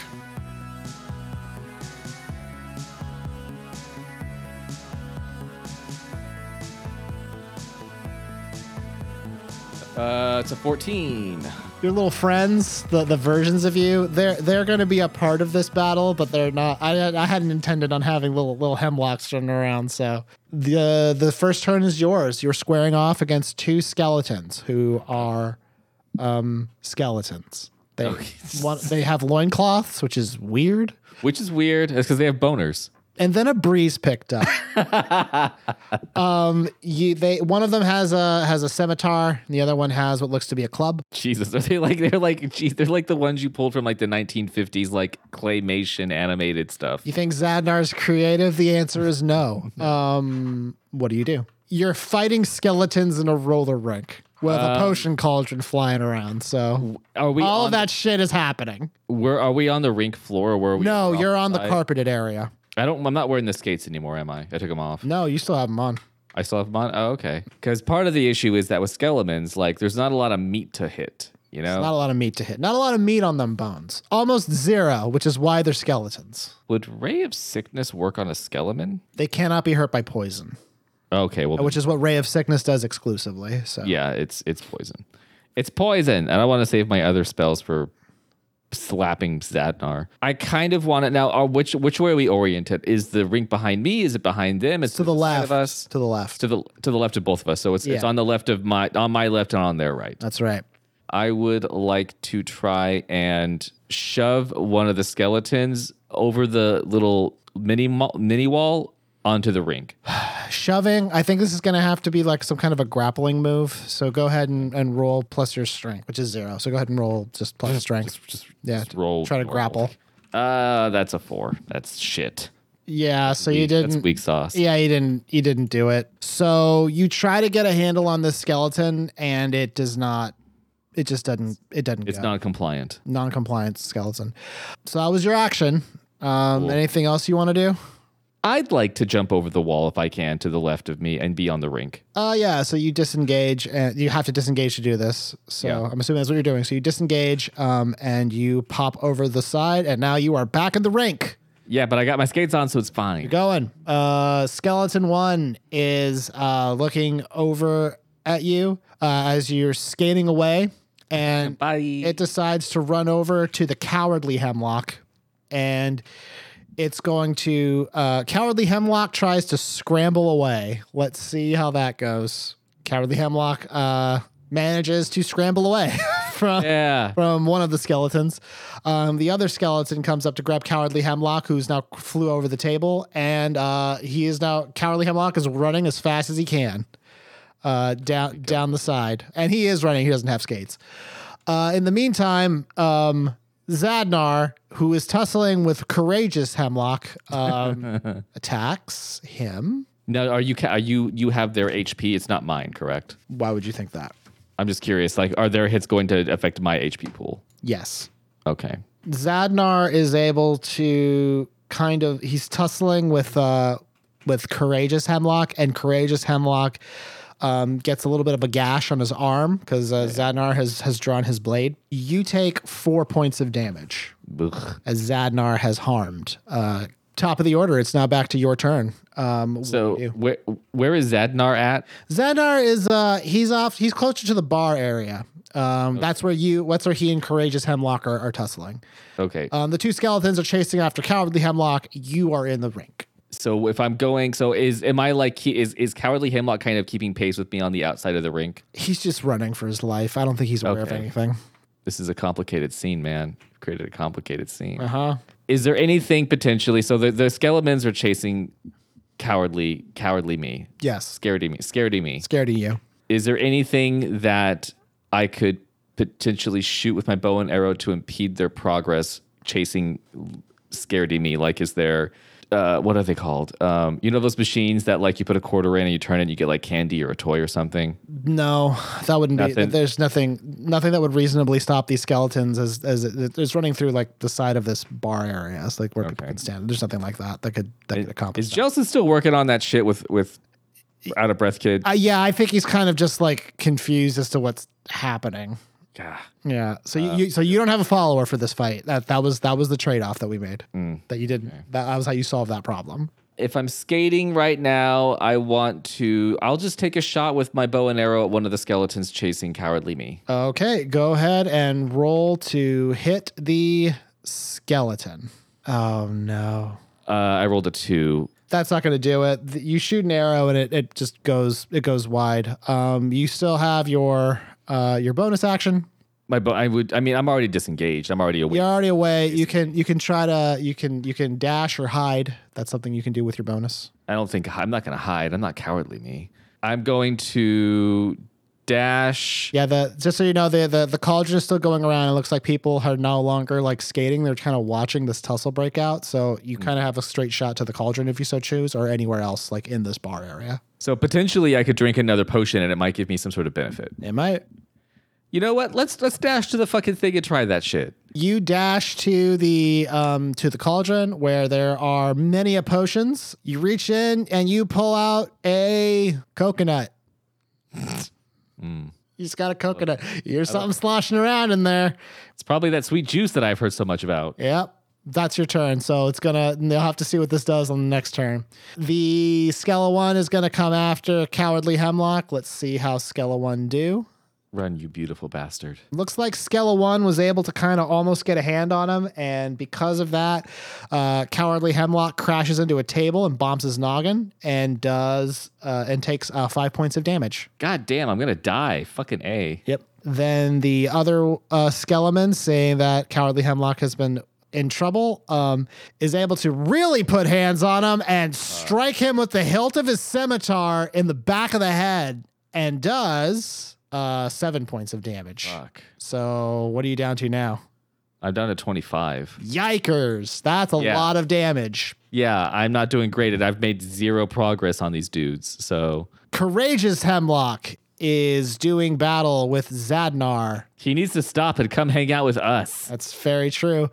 Uh, it's a fourteen. Your little friends, the, the versions of you, they're they're going to be a part of this battle, but they're not. I I hadn't intended on having little little hemlocks running around. So the the first turn is yours. You're squaring off against two skeletons who are um, skeletons. They want, they have loincloths, which is weird. Which is weird. It's because they have boners. And then a breeze picked up. um, you they one of them has a has a scimitar, and the other one has what looks to be a club. Jesus, are they like they're like geez, they're like the ones you pulled from like the 1950s like claymation animated stuff. You think Zadnar's creative? The answer is no. Um, what do you do? You're fighting skeletons in a roller rink with a potion cauldron flying around. So Are we all that shit is happening. Where are we on the rink floor? Or where are we? No, you're on the carpeted area. I don't. I'm not wearing the skates anymore, am I? I took them off. No, you still have them on. I still have them on. Oh, okay. Because part of the issue is that with skeletons, like, there's not a lot of meat to hit. You know, Not a lot of meat to hit. Not a lot of meat on them bones. Almost zero, which is why they're skeletons. would Ray of Sickness work on a skeleton? They cannot be hurt by poison, Okay, well, which is what Ray of Sickness does exclusively. So yeah, it's it's poison. It's poison, and I want to save my other spells for slapping Zadnar. I kind of want it now. Are which which way are we oriented? Is the rink behind me? Is it behind them? Is to the left of us? To the left. To the to the left of both of us. So it's it's on the left of my on my left and on their right. That's right. I would like to try and shove one of the skeletons over the little mini mini wall onto the rink. Shoving. I think this is going to have to be like some kind of a grappling move. So go ahead and, and roll plus your strength, which is zero. So go ahead and roll just plus strength. Just yeah. just roll. Try to normal. grapple. Uh, that's a four. That's shit. Yeah. So you Weak- That's didn't. weak sauce. Yeah, you didn't. You didn't do it. So you try to get a handle on this skeleton, and it does not. It just doesn't. It doesn't. It's go. non-compliant. non-compliant skeleton. So that was your action. Um, Cool. Anything else you want to do? I'd like to jump over the wall if I can to the left of me and be on the rink. Uh, yeah. So you disengage, and you have to disengage to do this. So Yeah. I'm assuming that's what you're doing. So you disengage, um, and you pop over the side, and now you are back in the rink. Yeah, but I got my skates on, so it's fine. You're going. Uh, skeleton one is uh, looking over at you uh, as you're skating away, and Bye. it decides to run over to the cowardly hemlock and it's going to uh, cowardly hemlock tries to scramble away let's see how that goes cowardly hemlock uh, manages to scramble away from yeah. from one of the skeletons um, the other skeleton comes up to grab cowardly hemlock who's now flew over the table and uh, he is now cowardly hemlock is running as fast as he can uh, down down the side, and he is running. He doesn't have skates. Uh, in the meantime, um, Zadnar, who is tussling with courageous Hemlock, um, attacks him. Now, are you are you you have their HP? It's not mine, correct? Why would you think that? I'm just curious. Like, are their hits going to affect my HP pool? Yes. Okay. Zadnar is able to kind of he's tussling with uh with courageous hemlock and courageous hemlock um, gets a little bit of a gash on his arm because uh, Zadnar has has drawn his blade. You take four points of damage Ugh. as Zadnar has harmed. Uh, top of the order. It's now back to your turn. Um, So you where where is Zadnar at? Zadnar is uh he's off. He's closer to the bar area. Um, that's where you. That's where he and courageous hemlock are, are tussling. Okay. Um, the two skeletons are chasing after cowardly hemlock. You are in the rink. So if I'm going, so is am I like he, is is cowardly hemlock kind of keeping pace with me on the outside of the rink? He's just running for his life. I don't think he's aware of anything. This is a complicated scene, man. Created a complicated scene. Uh huh. Is there anything potentially? So the the skeletons are chasing cowardly cowardly me, Yes. scaredy me, scaredy me. Scaredy you. Is there anything that I could potentially shoot with my bow and arrow to impede their progress chasing scaredy me? Like, is there uh, what are they called? Um, you know those machines that like you put a quarter in and you turn it, and you get like candy or a toy or something. No, that wouldn't be. There's nothing. Nothing that would reasonably stop these skeletons as as it, it's running through like the side of this bar area. It's like where people can stand. There's nothing like that that could that could accomplish. Is. Jelson still working on that shit with with out of breath kid? Uh, yeah, I think he's kind of just like confused as to what's happening. Gah. Yeah. So Uh, you, so you don't have a follower for this fight. That that was that was the trade off that we made. Mm. That you didn't. That, that was how you solved that problem. if I'm skating right now, I want to. I'll just take a shot with my bow and arrow at one of the skeletons chasing cowardly me. Okay, go ahead and roll to hit the skeleton. Oh no. Uh, I rolled a two. That's not going to do it. You shoot an arrow and it, it just goes it goes wide. Um, you still have your uh, your bonus action. My bow. I would. I mean, I'm already disengaged. I'm already away. You're already away. You can you can try to you can you can dash or hide. That's something you can do with your bonus. I don't think I'm not going to hide. I'm not cowardly me. I'm going to dash. Yeah, the just so you know, the the the cauldron is still going around. It looks like people are no longer like skating; they're kind of watching this tussle break out. So you kind of have a straight shot to the cauldron if you so choose, or anywhere else like in this bar area. So potentially, I could drink another potion and it might give me some sort of benefit. It might. You know what? Let's let's dash to the fucking thing and try that shit. You dash to the um to the cauldron where there are many a potions. You reach in and you pull out a coconut. You just got a coconut. Here's something sloshing around in there. It's probably that sweet juice that I've heard so much about. Yep. That's your turn. So it's gonna they'll have to see what this does on the next turn. The Skella one is gonna come after Cowardly Hemlock. Let's see how Skella one do. Run, you beautiful bastard. Looks like Skella one was able to kind of almost get a hand on him, and because of that, uh, Cowardly Hemlock crashes into a table and bombs his noggin and does uh, and takes uh, five points of damage. God damn, I'm gonna die. Fucking a. Yep. Then the other uh, Skeleman, saying that Cowardly Hemlock has been in trouble, um, is able to really put hands on him and strike him with the hilt of his scimitar in the back of the head, and does uh, seven points of damage. Fuck. So what are you down to now? I'm down to 25. Yikers! That's a Yeah. lot of damage. Yeah, I'm not doing great, and I've made zero progress on these dudes. So Courageous Hemlock is doing battle with Zadnar. he needs to stop and come hang out with us. That's very true.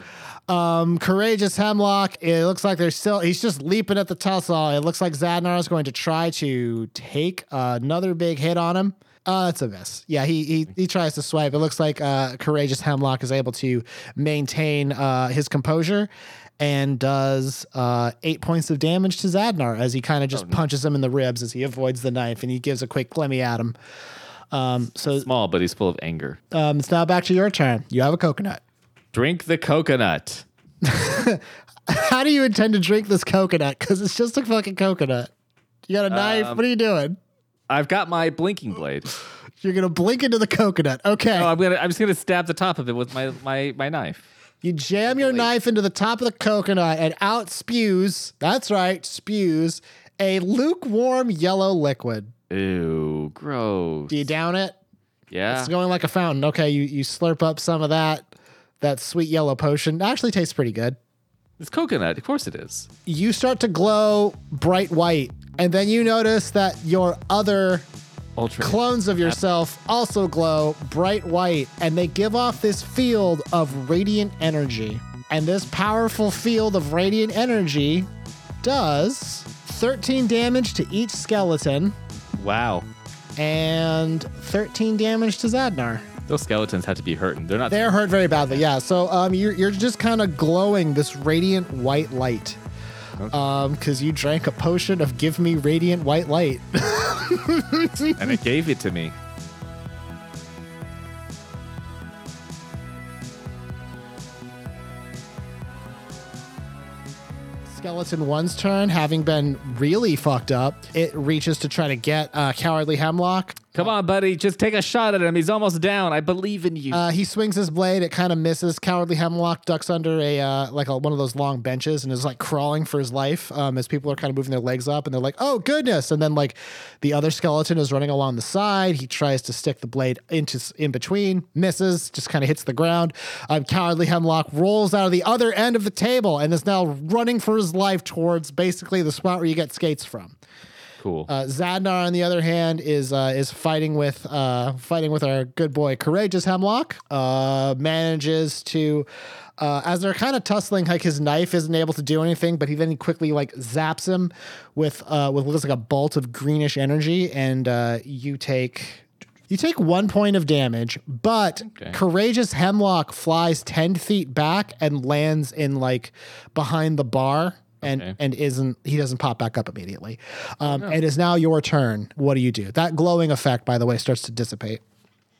Um, Courageous Hemlock, it looks like there's still, he's just leaping at the tussle. It looks like Zadnar is going to try to take another big hit on him. Uh, that's a miss. Yeah, he, he he tries to swipe. It looks like uh, Courageous Hemlock is able to maintain uh, his composure and does uh, eight points of damage to Zadnar as he kind of just punches him in the ribs as he avoids the knife and he gives a quick glimmy at him. Um, so Small, but he's full of anger. um, it's now back to your turn. You have a coconut. Drink the coconut. How do you intend to drink this coconut? Because it's just a fucking coconut. You got a knife. Um, what are you doing? I've got my blinking blade. You're gonna blink into the coconut. Okay. Oh, I'm gonna. I'm just gonna stab the top of it with my my my knife. you jam your knife into the top of the coconut and out spews. That's right, spews a lukewarm yellow liquid. Ew, gross. Do you down it? Yeah. It's going like a fountain. Okay, you you slurp up some of that that sweet yellow potion. Actually tastes pretty good. It's coconut. Of course it is. You start to glow bright white, and then you notice that your other Ultra. clones of yourself also glow bright white, and they give off this field of radiant energy. And this powerful field of radiant energy does 13 damage to each skeleton wow. and 13 damage to Zadnar. Those skeletons had to be hurting. They're not. They're hurt very badly, yeah. So um, you're, you're just kind of glowing this radiant white light. Um, because you drank a potion of give me radiant white light. and it gave it to me. Skeleton One's turn, having been really fucked up, it reaches to try to get uh, Cowardly Hemlock. Come on, buddy. Just take a shot at him. He's almost down. I believe in you. Uh, he swings his blade. It kind of misses. Cowardly Hemlock ducks under a uh, like a, one of those long benches and is like crawling for his life um, as people are kind of moving their legs up and they're like, "Oh goodness!" And then like the other skeleton is running along the side. He tries to stick the blade into in between, misses, just kind of hits the ground. Um, Cowardly Hemlock rolls out of the other end of the table and is now running for his life towards basically the spot where you get skates from. Cool. Uh, Zadnar, on the other hand, is uh, is fighting with uh, fighting with our good boy Courageous Hemlock. Uh, manages to, uh, as they're kind of tussling, like his knife isn't able to do anything, but he then quickly like zaps him with uh, with what looks like a bolt of greenish energy, and uh, you take. You take one point of damage, but Okay. Courageous Hemlock flies 10 feet back and lands in like behind the bar and Okay. and isn't he doesn't pop back up immediately. Um, It is now your turn. What do you do? That glowing effect, by the way, starts to dissipate.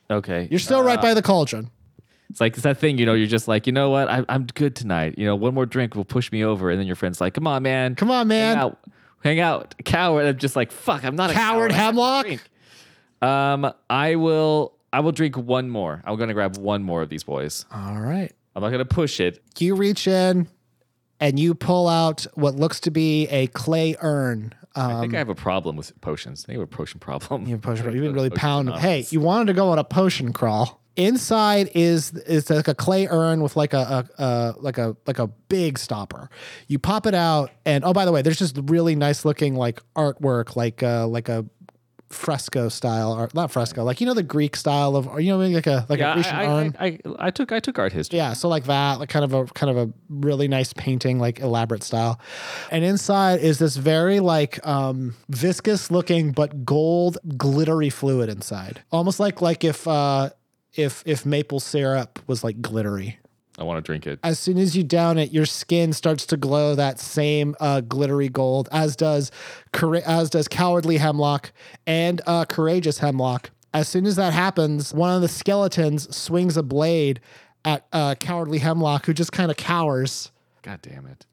okay. You're still right by the cauldron. It's like it's that thing, you know, you're just like, you know what? I, I'm good tonight. You know, one more drink will push me over. And then your friend's like, come on, man. Come on, man. Hang out. Hang out. Coward. I'm just like, fuck, I'm not a Coward coward. Have to Hemlock? Um, I will I will drink one more. I'm gonna grab one more of these boys. All right. I'm not gonna push it. You reach in and you pull out what looks to be a clay urn. I Um, think I have a problem with potions. I think I have a potion problem. you push, you've been really Potion pound. Hey, you wanted to go on a potion crawl. Inside is is like a clay urn with like a, a, a like a like a big stopper. You pop it out, and oh by the way, there's just really nice looking like artwork, like uh, like a fresco style art, not fresco, like you know the Greek style of you know like a like Yeah, a Grecian I, urn. I, I, I took I took art history. Yeah, so like that, like kind of a kind of a really nice painting, like elaborate style. And inside is this very like um viscous looking but gold glittery fluid inside. Almost like like if uh if if maple syrup was like glittery. I want to drink it. As soon as you down it, your skin starts to glow that same uh, glittery gold, as does as does cowardly hemlock and uh, courageous hemlock. As soon as that happens, one of the skeletons swings a blade at uh, cowardly hemlock, who just kind of cowers, God damn it.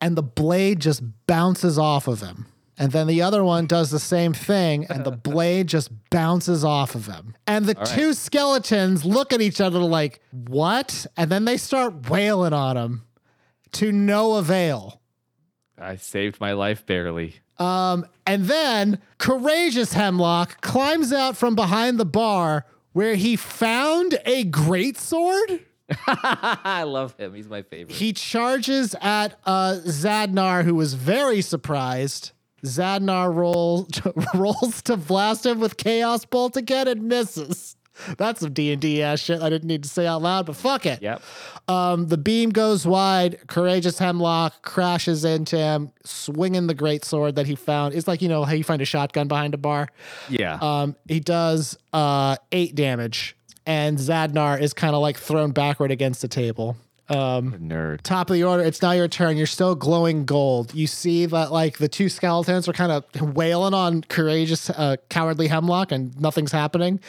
and the blade just bounces off of him. And then the other one does the same thing, and the blade just bounces off of him. And the two skeletons look at each other like, what? And then they start wailing on him to no avail. I saved my life barely. Um, and then Courageous Hemlock climbs out from behind the bar where he found a greatsword. I love him. He's my favorite. He charges at uh, Zadnar, who was very surprised. Zadnar rolls rolls to blast him with Chaos Bolt again and misses. That's some D and D ass shit. I didn't need to say out loud, but fuck it. Yep. Um, the beam goes wide. Courageous Hemlock crashes into him, swinging the great sword that he found. It's like you know how you find a shotgun behind a bar. Yeah. Um, he does uh eight damage, and Zadnar is kind of like thrown backward against the table. Um, Nerd. top of the order. It's now your turn. You're still glowing gold. You see that like the two skeletons are kind of wailing on courageous, uh, cowardly Hemlock, and nothing's happening.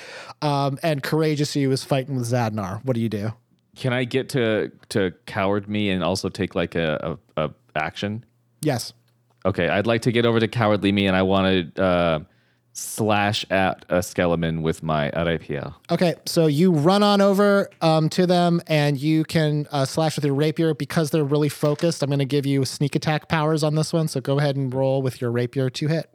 Um, and courageous you is fighting with Zadnar. What do you do? Can I get to to coward me and also take like a, a, a action? Yes. Okay, I'd like to get over to cowardly me and I want to uh, slash at a skeleton with my rapier. Okay, so you run on over um, to them and you can uh, slash with your rapier because they're really focused. I'm going to give you sneak attack powers on this one. So go ahead and roll with your rapier to hit.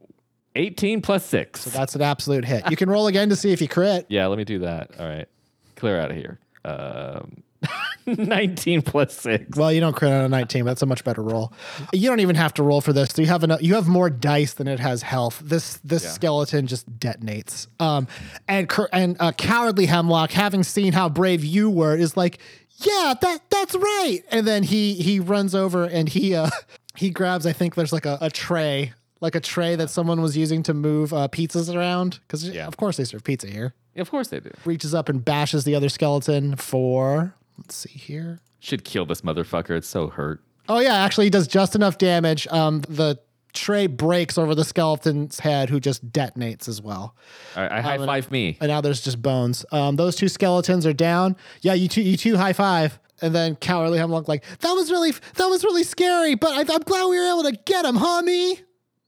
18 plus 6. So That's an absolute hit. You can roll again to see if you crit. yeah, let me do that. All right. Clear out of here. Um, 19 plus six. Well, you don't crit on a 19, that's a much better roll. You don't even have to roll for this. So you have enough, you have more dice than it has health. This this Yeah. skeleton just detonates. Um, and and uh, cowardly hemlock, having seen how brave you were, is like, yeah, that that's right. And then he he runs over and he uh he grabs. I think there's like a, a tray, like a tray that someone was using to move uh, pizzas around because Yeah. of course they serve pizza here. Of course they do. Reaches up and bashes the other skeleton for. Let's see here. Should kill this motherfucker. It's so hurt. Oh yeah, actually he does just enough damage. Um, the tray breaks over the skeleton's head, who just detonates as well. All right, I high five me. And now there's just bones. Um, those two skeletons are down. Yeah, you two, you two high five. And then cowardly hemlock like that was really that was really scary, but I, I'm glad we were able to get him, huh, me?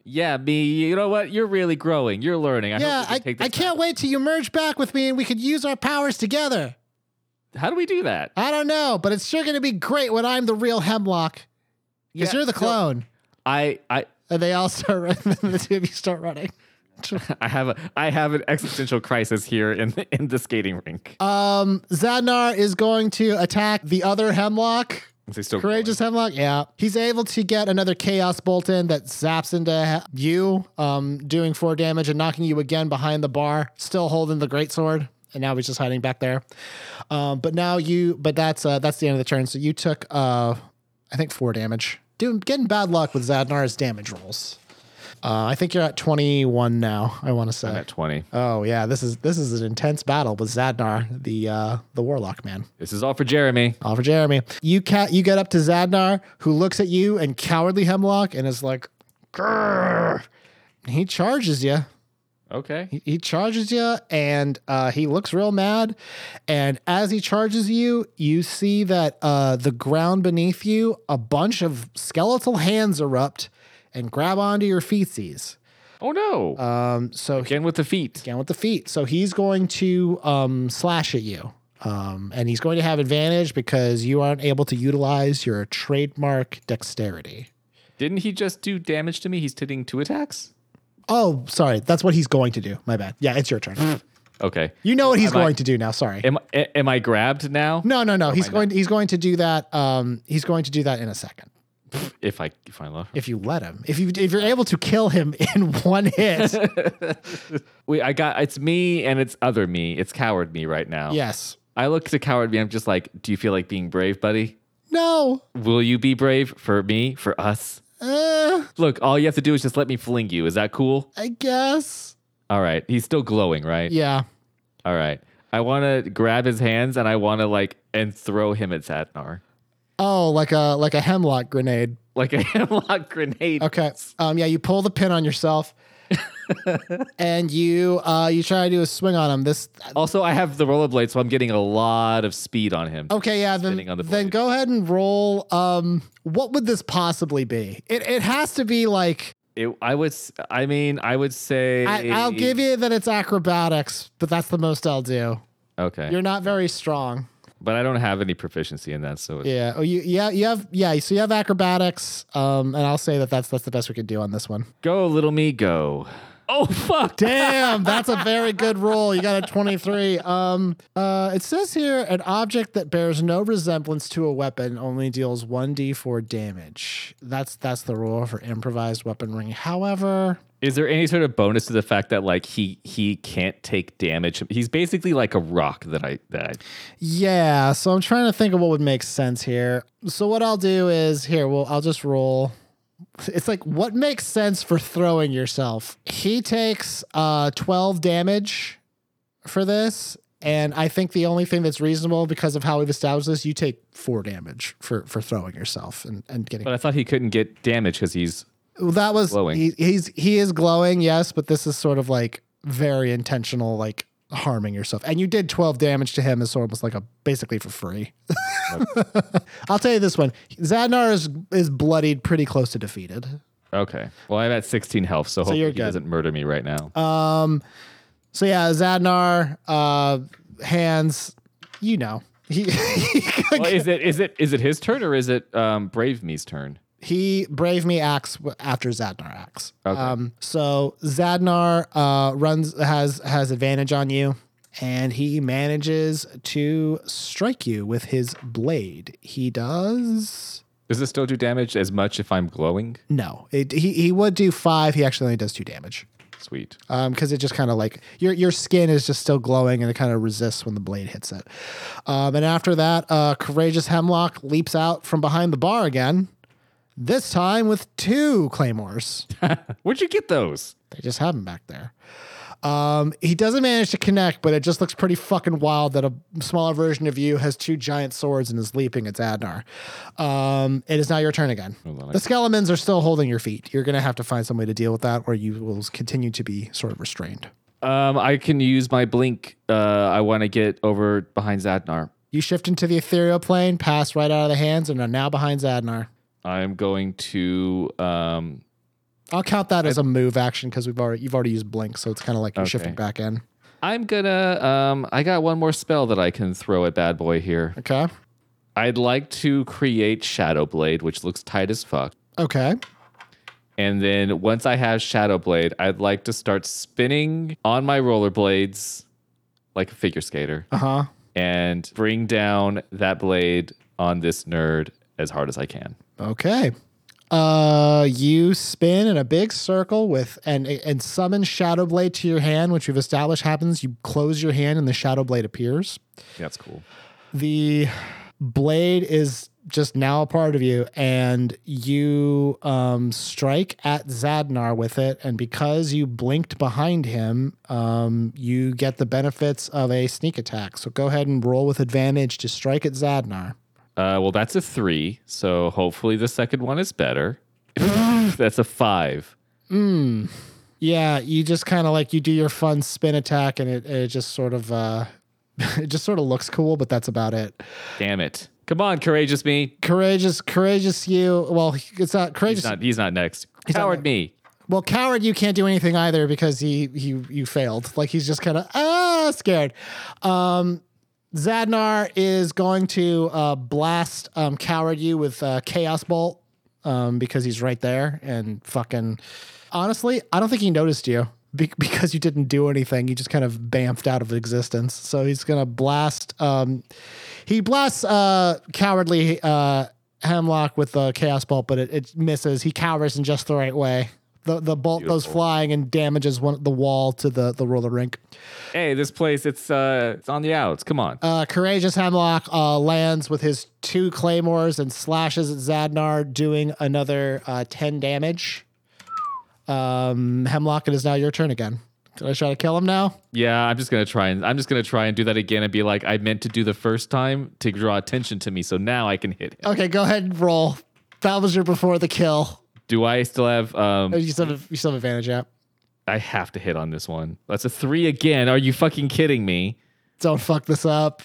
Yeah, me. You know what? You're really growing. You're learning. I Yeah, I, I can't wait till you merge back with me and we could use our powers together. How do we do that? I don't know, but it's sure gonna be great when I'm the real hemlock. Because Yeah, you're the so- clone. I I and they all start running, the two of you start running. I have a I have an existential crisis here in the, in the skating rink. Um, Zadnar is going to attack the other Hemlock. Is he still Courageous Hemlock, yeah. He's able to get another Chaos Bolt in that zaps into you, um, doing four damage and knocking you again behind the bar, still holding the greatsword. And now he's just hiding back there. Um, but now you, but that's uh, that's the end of the turn. So you took, uh, I think four damage. Doing getting bad luck with Zadnar's damage rolls. Uh, I think you're at 21 now. I want to say. I'm at 20. Oh yeah, this is this is an intense battle with Zadnar, the uh, the warlock man. This is all for Jeremy. All for Jeremy. You cat you get up to Zadnar, who looks at you and cowardly hemlock and is like, Grr. he charges you. Okay. He, he charges you and uh, he looks real mad. And as he charges you, you see that uh, the ground beneath you, a bunch of skeletal hands erupt and grab onto your feetsies. Oh no. Um, so Again with the feet. again with the feet. So he's going to um, slash at you. Um, and he's going to have advantage because you aren't able to utilize your trademark dexterity. Didn't he just do damage to me? He's hitting two attacks? Oh, sorry. That's what he's going to do. My bad. Yeah, it's your turn. Okay. You know what he's Am I- going to do now. Sorry. Am am I grabbed now? No, no, no. He's I going. He's going to do that. Um, he's going to do that in a second If I if I love. if you let him. If you if you're able to kill him in one hit. Wait, I got it's me and it's other me. It's coward me right now. yes. I look to coward me. I'm just like, do you feel like being brave, buddy? No. Will you be brave for me, for us? Uh, Look, all you have to do is just let me fling you. Is that cool? I guess. All right. He's still glowing, right? Yeah. All right. I want to grab his hands and I want to like and throw him at Zadnar. Oh, like a like a hemlock grenade. Like a hemlock grenade. Okay. Um, yeah, you pull the pin on yourself, and you uh, you try to do a swing on him. This Also, I have the rollerblade, so I'm getting a lot of speed on him. okay, yeah. Then, Spinning on the then blade. go ahead and roll. Um, what would this possibly be? It it has to be like It, I would. s- I mean, I would say. I, I'll give you that it's acrobatics, but that's the most I'll do. Okay. You're not very strong. but I don't have any proficiency in that, so it's, Yeah. Oh, you yeah you have yeah. So you have acrobatics. Um, and I'll say that that's that's the best we could do on this one. go, little me, go. Oh fuck! Damn, that's a very good roll. You got a 23. Um uh it says here an object that bears no resemblance to a weapon only deals 1d4 damage. That's that's the rule for improvised weaponry. However, Is there any sort of bonus to the fact that like he he can't take damage? He's basically like a rock that I that I. yeah, so I'm trying to think of what would make sense here. So what I'll do is here, well I'll just roll it's like what makes sense for throwing yourself. He takes uh 12 damage for this. And I think the only thing that's reasonable because of how we've established this, you take four damage for for throwing yourself and, and getting But I thought he couldn't get damage because he's Well, that was Glowing. He, he's he is glowing, yes, but this is sort of like very intentional, like harming yourself. And you did 12 damage to him as almost like a basically for free. I'll tell you this one. Zadnar is is bloodied pretty close to defeated. okay. Well, I'm at 16 health, so, hopefully you're he good. doesn't murder me right now. Um. So yeah, Zadnar, uh hands, you know. He well, is it is it is it his turn or is it um, Brave Me's turn? He brave me acts after Zadnar acts. Okay. Um, so Zadnar uh, runs has has advantage on you, and he manages to strike you with his blade. He does. Does it still do damage as much if I'm glowing? No, it, he, he would do five. He actually only does two damage. Sweet. Um, because it just kind of like your your skin is just still glowing and it kind of resists when the blade hits it. Um, and after that, uh, courageous hemlock leaps out from behind the bar again. This time with two claymores. Where'd you get those? They just have them back there. Um, he doesn't manage to connect, but it just looks pretty fucking wild that a smaller version of you has two giant swords and is leaping at Zadnar. Um, it is now your turn again. The skeletons are still holding your feet. You're going to have to find some way to deal with that, or you will continue to be sort of restrained. Um, I can use my blink. Uh, I want to get over behind Zadnar. You shift into the ethereal plane, pass right out of the hands, and are now behind Zadnar. I'm going to. Um, I'll count that as a move action because we've already you've already used blink, so it's kind of like you're Okay. shifting back in. I'm gonna. Um, I got one more spell that I can throw at Bad Boy here. Okay. I'd like to create Shadow Blade, which looks tight as fuck. Okay. And then once I have Shadow Blade, I'd like to start spinning on my rollerblades like a figure skater Uh huh. and bring down that blade on this nerd as hard as I can. Okay. Uh, you spin in a big circle with and and summon Shadow Blade to your hand, which we've established happens. You close your hand and the Shadow Blade appears. That's cool. The blade is just now a part of you, and you um, strike at Zadnar with it. And because you blinked behind him, um, you get the benefits of a sneak attack. So go ahead and roll with advantage to strike at Zadnar. Uh, well, that's a three, so hopefully the second one is better. that's a five. Yeah, you just kind of like you do your fun spin attack, and it, it just sort of uh, it just sort of looks cool, but that's about it. Damn it! Come on, courageous me. Courageous, courageous you. Well, it's not courageous. He's not. He's not next. not Coward next. me. well, coward, you can't do anything either because he he you failed. Like he's just kind of ah scared. Um, Zadnar is going to uh, blast um, coward you with uh, chaos bolt um, because he's right there and fucking. Honestly, I don't think he noticed you be- because you didn't do anything. You just kind of bamfed out of existence. So he's gonna blast. Um, he blasts uh, cowardly uh, Hemlock with the chaos bolt, but it, it misses. He cowers in just the right way. The the bolt goes flying and damages one the wall to the the roller rink. Hey, this place. It's uh, it's on the outs. Come on. Uh, courageous Hemlock uh, lands with his two claymores and slashes at Zadnar, doing another uh, ten damage. Um, Hemlock, it is now your turn again. Did I try to kill him now? Yeah, I'm just gonna try and I'm just gonna try and do that again and be like, I meant to do the first time to draw attention to me, so now I can hit him. Okay, go ahead and roll. That was your before the kill. Do I still have? Um, You still have, you still have advantage, yeah. I have to hit on this one. That's a three again. Are you fucking kidding me? Don't fuck this up.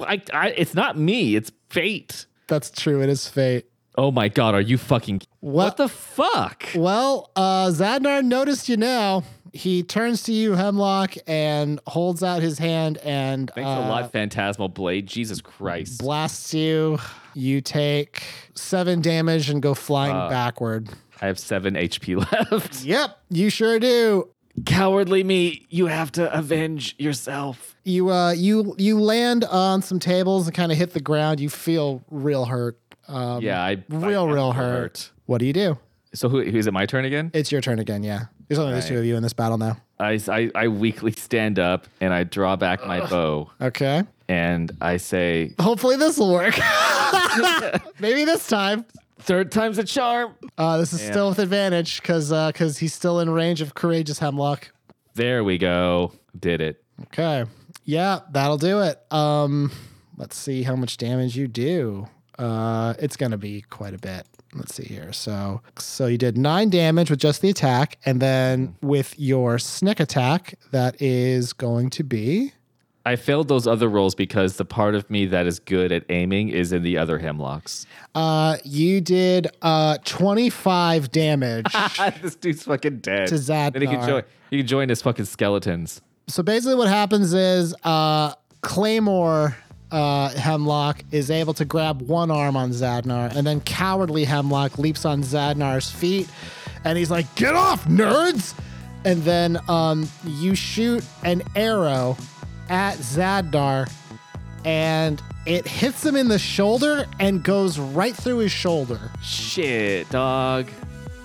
I, I, it's not me. It's fate. That's true. It is fate. Oh my god, are you fucking? What the fuck? Well, uh, Zadnar noticed you now. He turns to you, Hemlock, and holds out his hand and Thanks uh, a lot, Phantasmal Blade. Jesus Christ. blasts you. You take seven damage and go flying backward. I have seven HP left. Yep, you sure do. Cowardly me, you have to avenge yourself. You uh, you you land on some tables and kind of hit the ground. You feel real hurt. Um, Yeah, I real, I am real hurt. What do you do? So who is it? My turn again? It's your turn again. Yeah, there's only the two of you in this battle now. I, I, I weakly stand up and I draw back my bow Okay. and I say, Hopefully this will work. Maybe this time. third time's a charm. Uh, this is Yeah. still with advantage because because he's still in range of courageous hemlock. There we go. Did it. Okay. Yeah, that'll do it. Um, let's see how much damage you do. Uh, it's gonna be quite a bit. Let's see here. So so you did nine damage with just the attack, and then with your sneak attack, that is going to be I failed those other rolls because the part of me that is good at aiming is in the other hemlocks. uh you did uh 25 damage. this dude's fucking dead. To Zadnar. Then he can join. He can join his fucking skeletons. so basically what happens is uh Claymore uh, Hemlock is able to grab one arm on Zadnar, and then Cowardly Hemlock leaps on Zadnar's feet, and he's like, "Get off, nerds!" And then um, you shoot an arrow at Zadnar and it hits him in the shoulder and goes right through his shoulder. Shit, dog.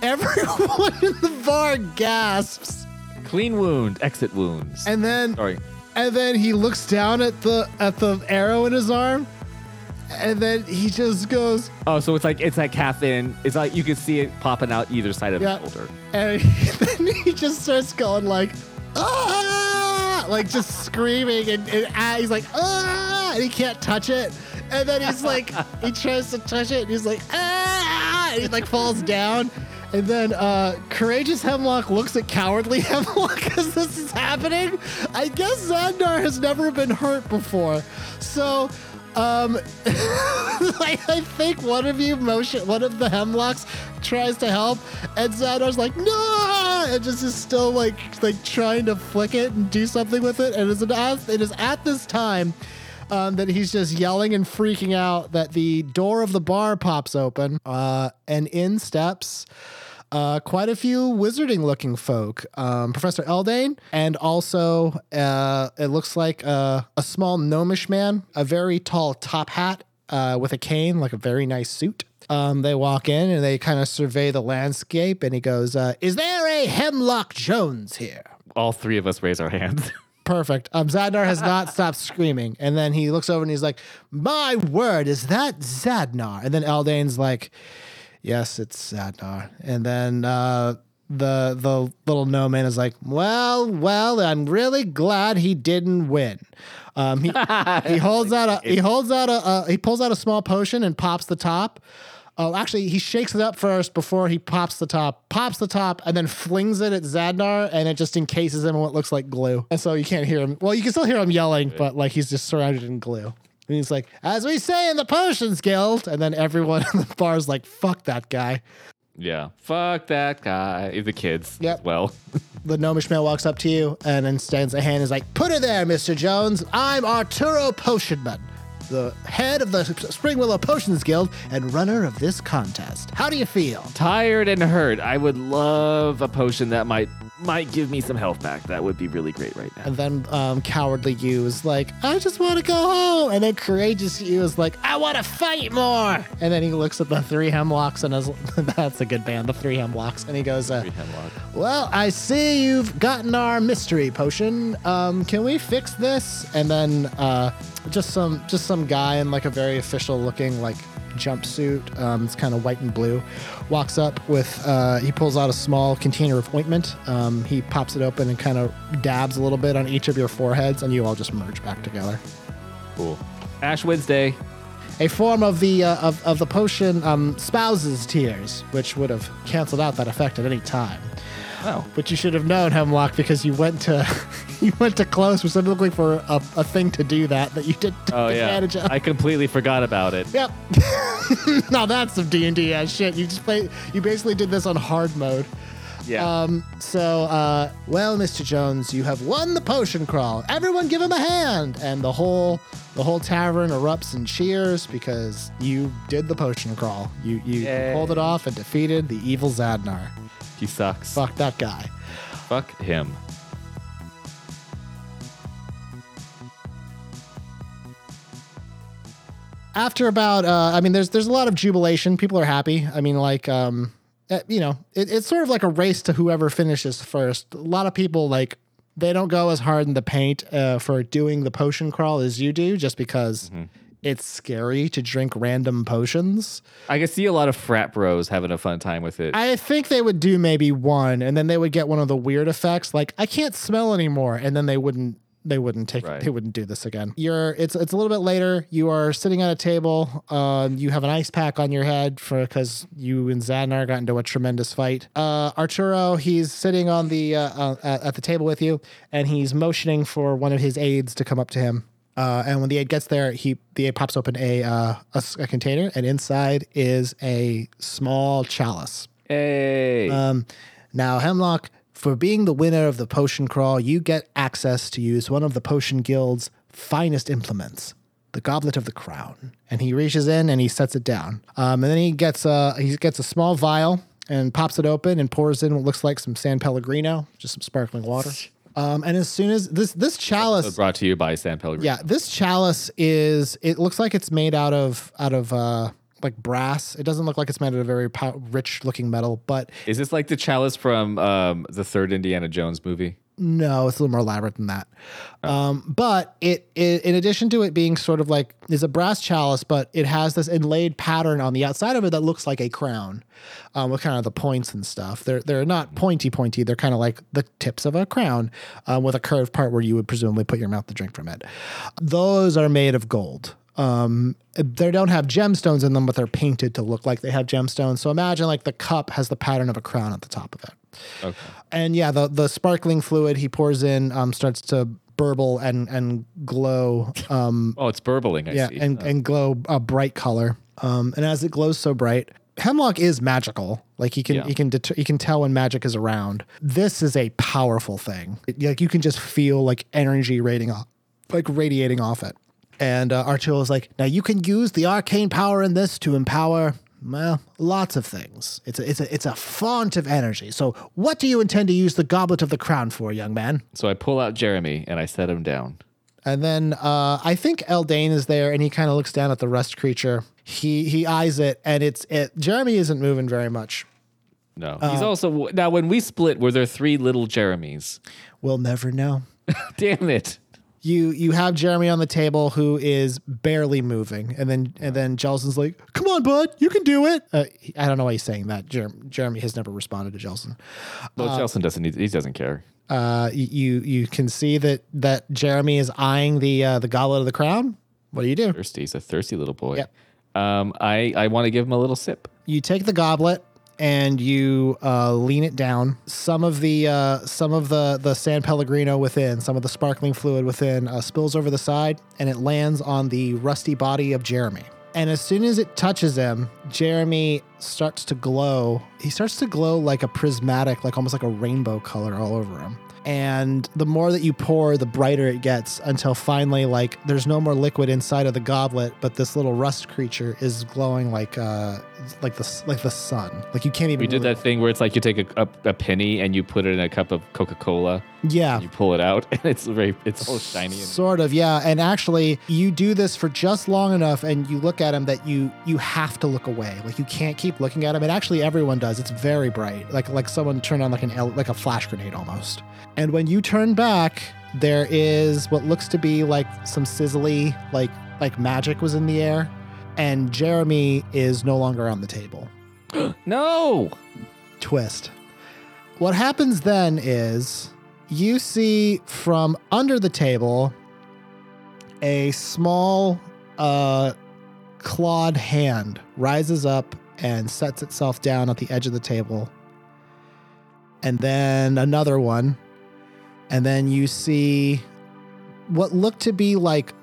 Everyone in the bar gasps. Clean wound, exit wounds. And then Sorry. And then he looks down at the at the arrow in his arm and then he just goes Oh, so it's like it's like half in. It's like you can see it popping out either side of Yeah. the shoulder. and then he just starts going like ah like just screaming and, and ah, he's like ah and he can't touch it and then he's like he tries to touch it and he's like ah and he like falls down and then uh courageous hemlock looks at cowardly hemlock as this is happening. I guess xandar has never been hurt before. So um, I, think one of you motion, one of the hemlocks tries to help, and Xandar's like, no, and just is still like, like trying to flick it and do something with it. And it's at, it is at this time um, that he's just yelling and freaking out that the door of the bar pops open, uh, and in steps uh, quite a few wizarding looking folk. Um, Professor Eldane, and also uh, it looks like uh, a small gnomish man, a very tall top hat uh, with a cane, like a very nice suit. Um, they walk in and they kind of survey the landscape, and he goes, uh, Is there a Hemlock Jones here? All three of us raise our hands. Perfect. Um, Zadnar has not stopped screaming. And then he looks over and he's like, My word, is that Zadnar? And then Eldane's like, Yes, it's Zadnar. And then uh, the the little gnome man is like, Well, well, I'm really glad he didn't win. Um, he, he holds out a he holds out a uh, he pulls out a small potion and pops the top. Oh, actually, he shakes it up first before he pops the top, pops the top, and then flings it at Zadnar, and it just encases him in what looks like glue. And so you can't hear him. Well, you can still hear him yelling, but like he's just surrounded in glue. And he's like, as we say in the Potions Guild. And then everyone in the bar is like, fuck that guy. yeah. Fuck that guy. The kids Yep. as well. The gnomish man walks up to you and then stands a hand and is like, Put it there, Mr. Jones. I'm Arturo Potionman, the head of the Springwillow Potions Guild and runner of this contest. How do you feel? Tired and hurt. I would love a potion that might might give me some health back. That would be really great right now. And then um, cowardly you is like, I just want to go home. And then courageous you is like, I want to fight more. And then he looks at the three hemlocks and is, that's a good band, the three hemlocks. And he goes, uh. Well, I see you've gotten our mystery potion. Um, can we fix this? And then uh, just some just some guy in like a very official looking like jumpsuit. Um, it's kind of white and blue. Walks up with uh, he pulls out a small container of ointment. Um, he pops it open and kind of dabs a little bit on each of your foreheads, and you all just merge back together. Cool. Ash Wednesday. A form of the uh, of, of the potion um, spouses tears, which would have canceled out that effect at any time. Oh. But you should have known Hemlock because you went to you went to close specifically for a, a thing to do that that you did take Oh yeah. advantage of. I completely forgot about it. yep. now that's some D and D ass shit. You just play. You basically did this on hard mode. Yeah. Um. So, uh, well, Mr. Jones, you have won the potion crawl. Everyone, give him a hand, and the whole the whole tavern erupts in cheers because you did the potion crawl. You you Yay. pulled it off and defeated the evil Zadnar. he sucks. Fuck that guy. Fuck him. After about uh, i mean there's there's a lot of jubilation. People are happy. I mean like um eh, you know it, it's sort of like a race to whoever finishes first. A lot of people like they don't go as hard in the paint uh, for doing the potion crawl as you do just because it's scary to drink random potions. I can see a lot of frat bros having a fun time with it. i think they would do maybe one and then they would get one of the weird effects like i can't smell anymore and then they wouldn't they wouldn't take Right. they wouldn't do this again you're it's it's a little bit later you are sitting at a table um you have an ice pack on your head for because you and Zadnar got into a tremendous fight uh arturo he's sitting on the uh, uh at at the table with you and he's motioning for one of his aides to come up to him uh, and when the aide gets there, he the aide pops open a, uh, a container, and inside is a small chalice. hey. Um, now, Hemlock, for being the winner of the potion crawl, you get access to use one of the potion guild's finest implements, the Goblet of the Crown. And he reaches in and he sets it down. Um, and then he gets a he gets a small vial and pops it open and pours in what looks like some San Pellegrino, just some sparkling water. Um, and as soon as this this chalice, Brought to you by San Pellegrino. yeah, this chalice is. It looks like it's made out of out of uh like brass. It doesn't look like it's made out of very pow- rich looking metal, but Is this like the chalice from um, the third Indiana Jones movie? No, it's a little more elaborate than that. Um, but it, it, in addition to it being sort of like, is a brass chalice, but it has this inlaid pattern on the outside of it that looks like a crown, um, with kind of the points and stuff. They're they're not pointy pointy. They're kind of like the tips of a crown, um, with a curved part where you would presumably put your mouth to drink from it. Those are made of gold. Um, they don't have gemstones in them, but they're painted to look like they have gemstones. So imagine like the cup has the pattern of a crown at the top of it. Okay. And yeah, the the sparkling fluid he pours in um, starts to burble and and glow. Um, Oh, it's burbling. I yeah, see. and and glow a bright color. Um, and as it glows so bright, Hemlock is magical. Like he can Yeah. he can deter, he can tell when magic is around. This is a powerful thing. It- like you can just feel like energy radiating off, like radiating off it. And uh, Arturo is like, now you can use the arcane power in this to empower. Well, lots of things. It's a, it's a it's a font of energy. So, what do you intend to use the goblet of the crown for, young man? so I pull out Jeremy and I set him down. And then uh, I think Eldane is there, and he kind of looks down at the rust creature. He he eyes it, and it's it. Jeremy isn't moving very much. No, Uh, he's also now. When we split, were there three little Jeremys? We'll never know. Damn it! You you have Jeremy on the table who is barely moving, and then and then Jelson's like, "Come on, bud, you can do it." Uh, he- I don't know why he's saying that. Jer- Jeremy has never responded to Jelson. Well, Jelson doesn't need. He doesn't care. Uh, you you can see that that Jeremy is eyeing the uh, the goblet of the crown. What do you do? Thirsty. He's a thirsty little boy. Yep. Um, I I want to give him a little sip. you take the goblet and you uh, lean it down. Some of the uh, some of the the San Pellegrino within, some of the sparkling fluid within, uh, spills over the side, and it lands on the rusty body of Jeremy. And as soon as it touches him, Jeremy starts to glow. He starts to glow like a prismatic, like almost like a rainbow color all over him. And the more that you pour, the brighter it gets until finally, like, there's no more liquid inside of the goblet, but this little rust creature is glowing like, uh, like the like the sun. Like you can't even. We did really- that thing where it's like you take a, a, a penny and you put it in a cup of Coca Cola. Yeah. You pull it out and it's very it's all shiny. And, Sort of, yeah. And actually, you do this for just long enough, and you look at him that you you have to look away. Like you can't keep looking at him. And actually, everyone does. It's very bright, like like someone turned on like an like a flash grenade almost. And when you turn back, there is what looks to be like some sizzly, like like magic was in the air, and Jeremy is no longer on the table. no. twist. What happens then is you see from under the table a small uh, clawed hand rises up and sets itself down at the edge of the table. And then another one. And then you see what looked to be like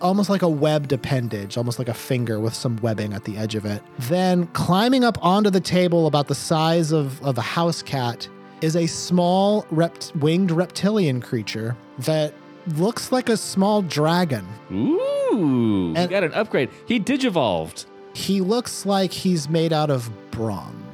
almost like a webbed appendage, almost like a finger with some webbing at the edge of it. Then climbing up onto the table about the size of, of a house cat is a small rept- winged reptilian creature that looks like a small dragon. Ooh. And- we got an upgrade. He digivolved. He looks like he's made out of bronze.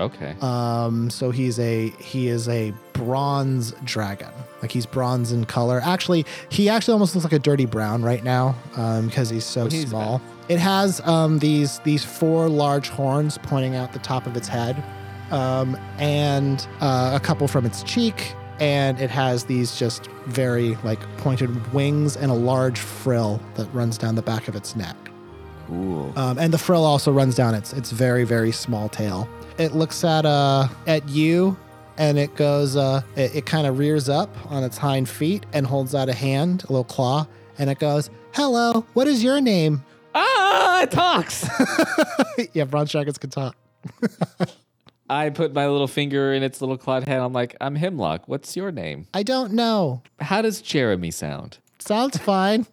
Okay. Um, so he's a he is a bronze dragon. Like he's bronze in color. Actually, he actually almost looks like a dirty brown right now um, because he's so he's small. It has um, these these four large horns pointing out the top of its head, um, and uh, a couple from its cheek. And it has these just very like pointed wings and a large frill that runs down the back of its neck. Cool. Um, and the frill also runs down its its very very small tail. It looks at uh at you, and it goes uh it, it kind of rears up on its hind feet and holds out a hand, a little claw, and it goes, "Hello, what is your name?" ah, it talks. yeah, bronze dragons can talk. I put my little finger in its little clawed hand. I'm like, I'm Hemlock. What's your name? I don't know. How does Jeremy sound? Sounds fine.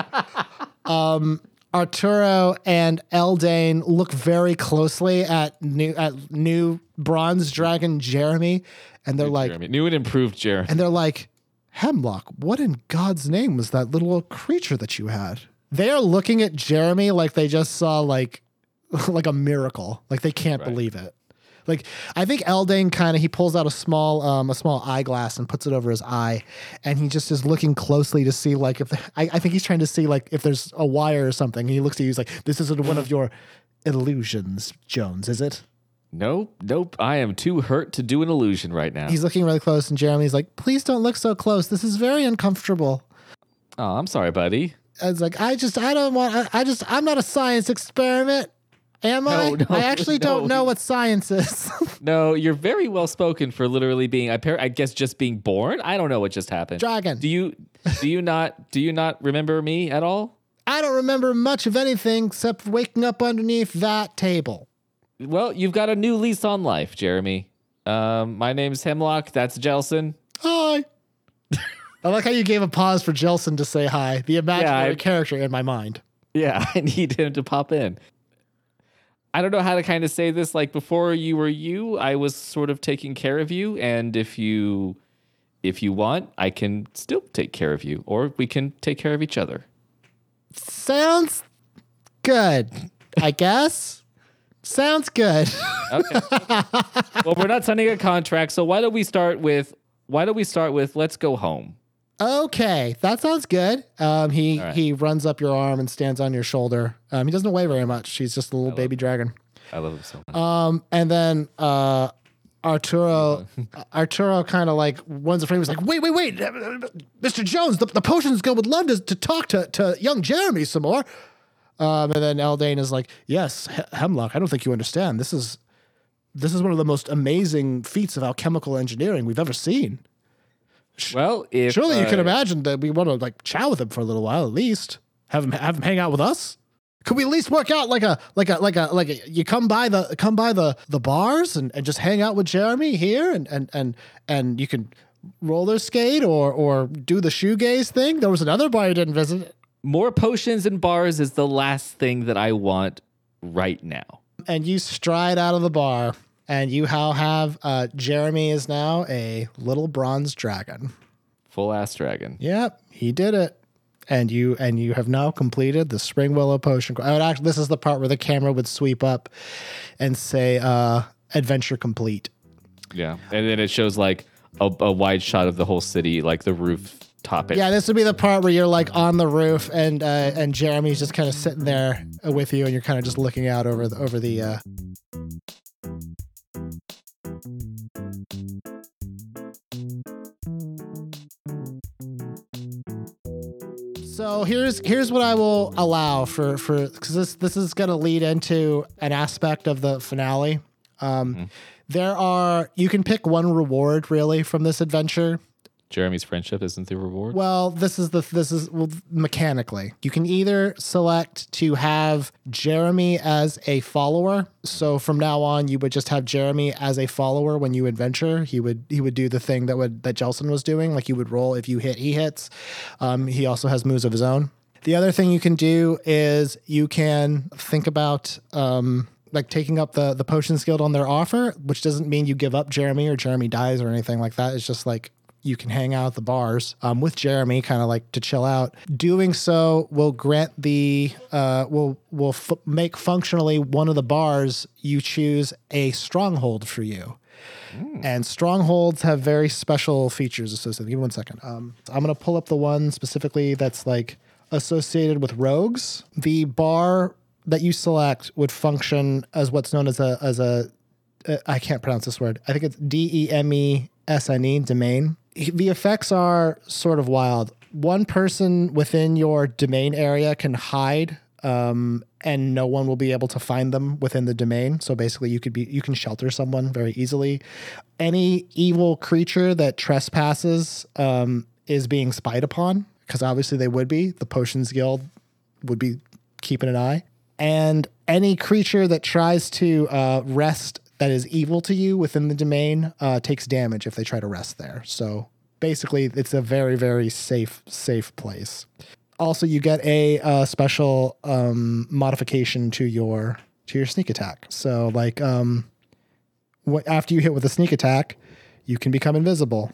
um, Arturo and Eldane look very closely at new at new bronze dragon Jeremy, and they're like, Jeremy. New and improved Jeremy. and they're like, Hemlock, what in God's name was that little creature that you had? They are looking at Jeremy like they just saw like like a miracle. Like they can't Right. believe it. Like I think Eldane kind of he pulls out a small um, a small eyeglass and puts it over his eye, and he just is looking closely to see like if the, I, I think he's trying to see like if there's a wire or something. And he looks at you, he's like, "This isn't one of your illusions, Jones, is it?" Nope, nope. I am too hurt to do an illusion right now. He's looking really close, and Jeremy's like, "Please don't look so close. This is very uncomfortable." oh, I'm sorry, buddy. I was like, I just, I don't want, I, I just, I'm not a science experiment. Am I? No, no, I actually don't know what science is. No, you're very well spoken for literally being. I, par- I guess just being born. I don't know what just happened. Dragon. Do you? Do you not? Do you not remember me at all? I don't remember much of anything except waking up underneath that table. Well, you've got a new lease on life, Jeremy. Um, my name's Hemlock. That's Jelson. Hi. I like how you gave a pause for Jelson to say hi, the imaginary I- character in my mind. Yeah, I need him to pop in. I don't know how to kind of say this. Like before you were you, I was sort of taking care of you, and if you, if you want, I can still take care of you, or we can take care of each other. Sounds good, I guess. Sounds good. Okay. well, we're not signing a contract, so why don't we start with why don't we start with let's go home. Okay, that sounds good. Um, he right. he runs up your arm and stands on your shoulder. Um, he doesn't weigh very much. He's just a little baby dragon. I love him so much. Um, and then uh, Arturo, Arturo kind of like runs the frame. He's like, "Wait, wait, wait, Mr. Jones, the, the Potions Guild would love to, to talk to, to young Jeremy some more." Um, and then Eldane is like, "Yes, He- Hemlock. I don't think you understand. This is this is one of the most amazing feats of alchemical engineering we've ever seen. Well, if Surely you can uh, imagine that we want to like chat with him for a little while at least. Have him have him hang out with us. Could we at least work out like a like a like a like a, you come by the come by the the bars and, and just hang out with Jeremy here and and and and you can roller skate or or do the shoegaze thing. There was another bar you didn't visit. more potions and bars is the last thing that I want right now. And you stride out of the bar and you how have uh Jeremy is now a little bronze dragon. Full ass dragon. Yep, he did it. And you and you have now completed the Springwillow potion. I would actually this is the part where the camera would sweep up and say uh adventure complete. Yeah, and then it shows like a, a wide shot of the whole city, like the roof top. It. Yeah, this would be the part where you're like on the roof and uh and Jeremy's just kind of sitting there with you and you're kind of just looking out over the over the uh So here's here's what I will allow for for because this this is going to lead into an aspect of the finale. Um, There are you can pick one reward really from this adventure. Jeremy's friendship isn't the reward. Well, this is the this is well, mechanically. You can either select to have Jeremy as a follower. So from now on, you would just have Jeremy as a follower when you adventure. He would he would do the thing that would that Jelson was doing, like you would roll if you hit, he hits. Um, he also has moves of his own. The other thing you can do is you can think about um, like taking up the the potions guild on their offer, which doesn't mean you give up Jeremy or Jeremy dies or anything like that. It's just like you can hang out at the bars um, with Jeremy, kind of like to chill out. Doing so will grant the uh, will will f- make functionally one of the bars you choose a stronghold for you. And strongholds have very special features associated. Give me one second. Um, I'm going to pull up the one specifically that's like associated with rogues. The bar that you select would function as what's known as a as a uh, I can't pronounce this word. I think it's D E M E S N E domain. The effects are sort of wild. One person within your domain area can hide um, and no one will be able to find them within the domain. So basically, you could be you can shelter someone very easily. Any evil creature that trespasses um, is being spied upon because obviously they would be. The Potions Guild would be keeping an eye, and any creature that tries to uh, rest that is evil to you within the domain uh, takes damage if they try to rest there. So basically, it's a very very safe safe place also you get a uh, special um, modification to your to your sneak attack. So like um, what after you hit with a sneak attack, you can become invisible.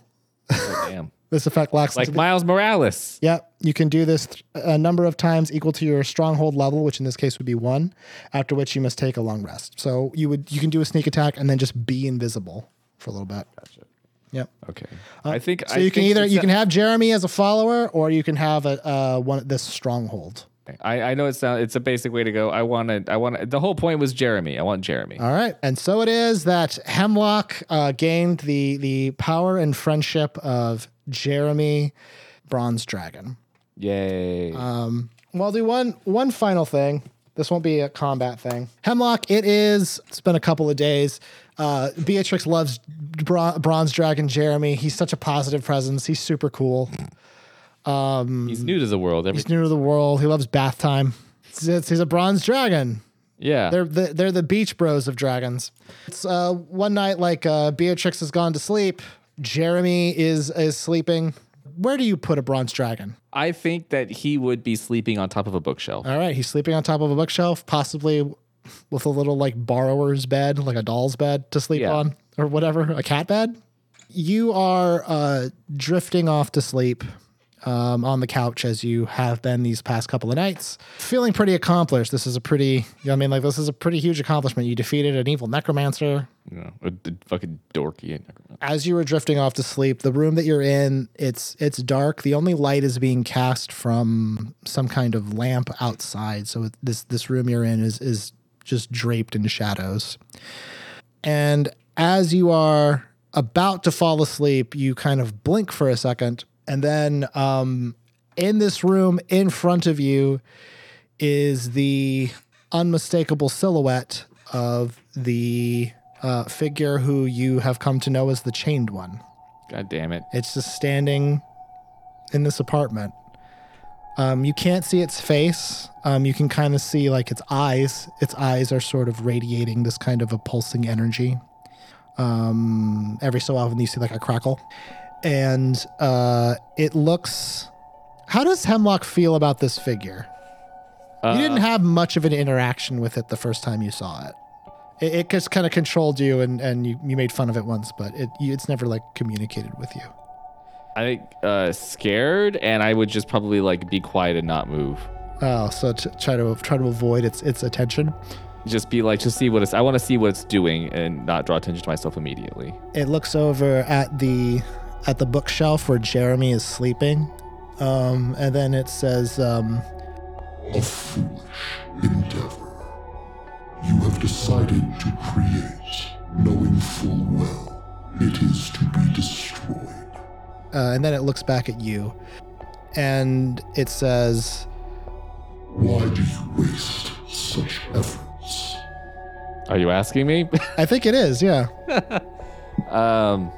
This effect lasts Like Miles Morales. Yep, you can do this th- a number of times equal to your stronghold level, which in this case would be one. After which you must take a long rest. So you would you can do a sneak attack and then just be invisible for a little bit. Gotcha. Yep. Okay. I think So I you can either you can have Jeremy as a follower, or you can have a uh, one this stronghold. I, I know it's not, it's a basic way to go. I want to I want the whole point was Jeremy. I want Jeremy. All right, and so it is that Hemlock uh, gained the the power and friendship of Jeremy Bronze Dragon. Yay. Um, well, I'll do one one final thing. This won't be a combat thing. Hemlock, it is. It's been a couple of days. Uh, Beatrix loves Bron- Bronze Dragon Jeremy. He's such a positive presence. He's super cool. He's new to the world. Every, He's new to the world. He loves bath time. He's, he's a bronze dragon. yeah. They're the, they're the beach bros of dragons. It's uh, one night like uh, Beatrix has gone to sleep. Jeremy is is sleeping. Where do you put a bronze dragon? I think that he would be sleeping on top of a bookshelf. All right, he's sleeping on top of a bookshelf, possibly with a little like borrower's bed, like a doll's bed to sleep Yeah. on, or whatever, a cat bed. You are uh, drifting off to sleep um, on the couch as you have been these past couple of nights, feeling pretty accomplished. This is a pretty, you know what I mean, like this is a pretty huge accomplishment. You defeated an evil necromancer. You know, a, a fucking dorky. As you were drifting off to sleep, the room that you're in, it's it's dark. The only light is being cast from some kind of lamp outside. So this this room you're in is is just draped in shadows. And as you are about to fall asleep, you kind of blink for a second, and then um, in this room in front of you is the unmistakable silhouette of the uh, figure who you have come to know as the Chained One. God damn it. It's just standing in this apartment. Um, you can't see its face. Um, you can kind of see like its eyes. Its eyes are sort of radiating this kind of a pulsing energy. Um, every so often you see like a crackle, and uh, it looks. How does Hemlock feel about this figure? you didn't have much of an interaction with it the first time you saw it. It, it just kind of controlled you, and, and you, you made fun of it once, but it it's never like communicated with you. I think uh, scared, and I would just probably like be quiet and not move. Oh, so to try to try to avoid its its attention. Just be like, just see what it's. I want to see what it's doing, and not draw attention to myself immediately. It looks over at the at the bookshelf where Jeremy is sleeping, um, and then it says, um, A foolish endeavor. You have decided to create, knowing full well it is to be destroyed. uh, and then it looks back at you, and it says, Why do you waste such efforts? Are you asking me? I think it is, yeah. um,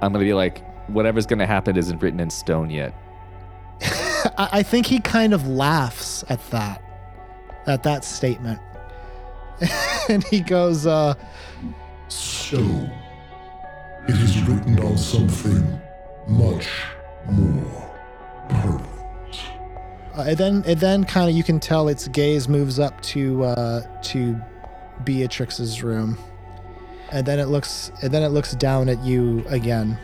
I'm gonna be like, whatever's gonna happen isn't written in stone yet. I, I think he kind of laughs at that, at that statement, and he goes, uh, So, it is written on something much more permanent. Uh, and then, and then, kind of, you can tell its gaze moves up to uh, to Beatrix's room, and then it looks, and then it looks down at you again.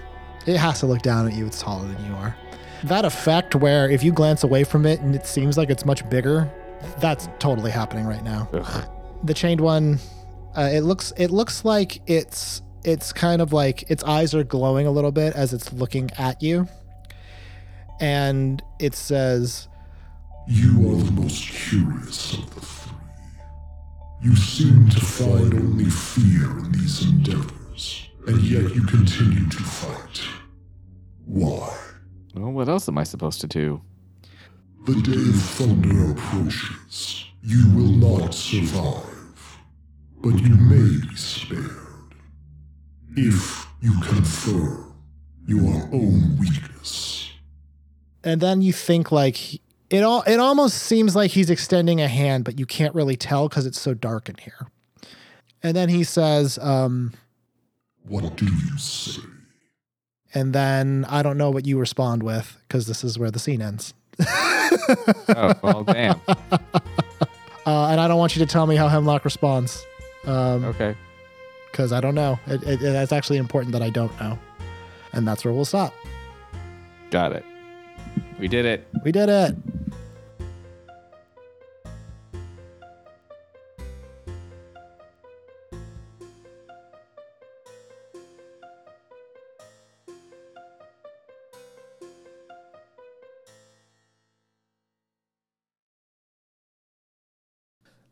It has to look down at you. It's taller than you are. That effect, where if you glance away from it and it seems like it's much bigger, that's totally happening right now. Ugh. The chained one, uh, it looks, it looks like it's, it's kind of like its eyes are glowing a little bit as it's looking at you, and it says. You are the most curious of the three. You seem to find only fear in these endeavors, and yet you continue to fight. Why? Well, what else am I supposed to do? The day of thunder approaches. You will not survive, but you may be spared. If you confirm your own weakness. and then you think like he- it all it almost seems like he's extending a hand but you can't really tell because it's so dark in here and then he says um What do you say? and then i don't know what you respond with because this is where the scene ends Oh, well, damn. uh, and i don't want you to tell me how hemlock responds um Okay. because i don't know it, it, it's actually important that i don't know and that's where we'll stop Got it. We did it. We did it.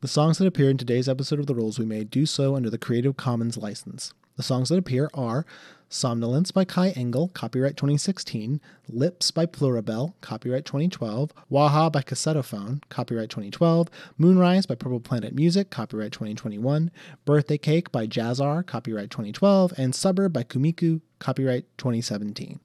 The songs that appear in today's episode of The Rolls We Made do so under the Creative Commons license. The songs that appear are Somnolence by Kai Engel, copyright 2016, Lips by Plurabelle, copyright 2012, Waha by Casetofoane, copyright 2012, Moonrise by Purple Planet Music, copyright 2021, Birthday Cake by Jahzzar, copyright 2012, and Suburb by Komiku, copyright 2017.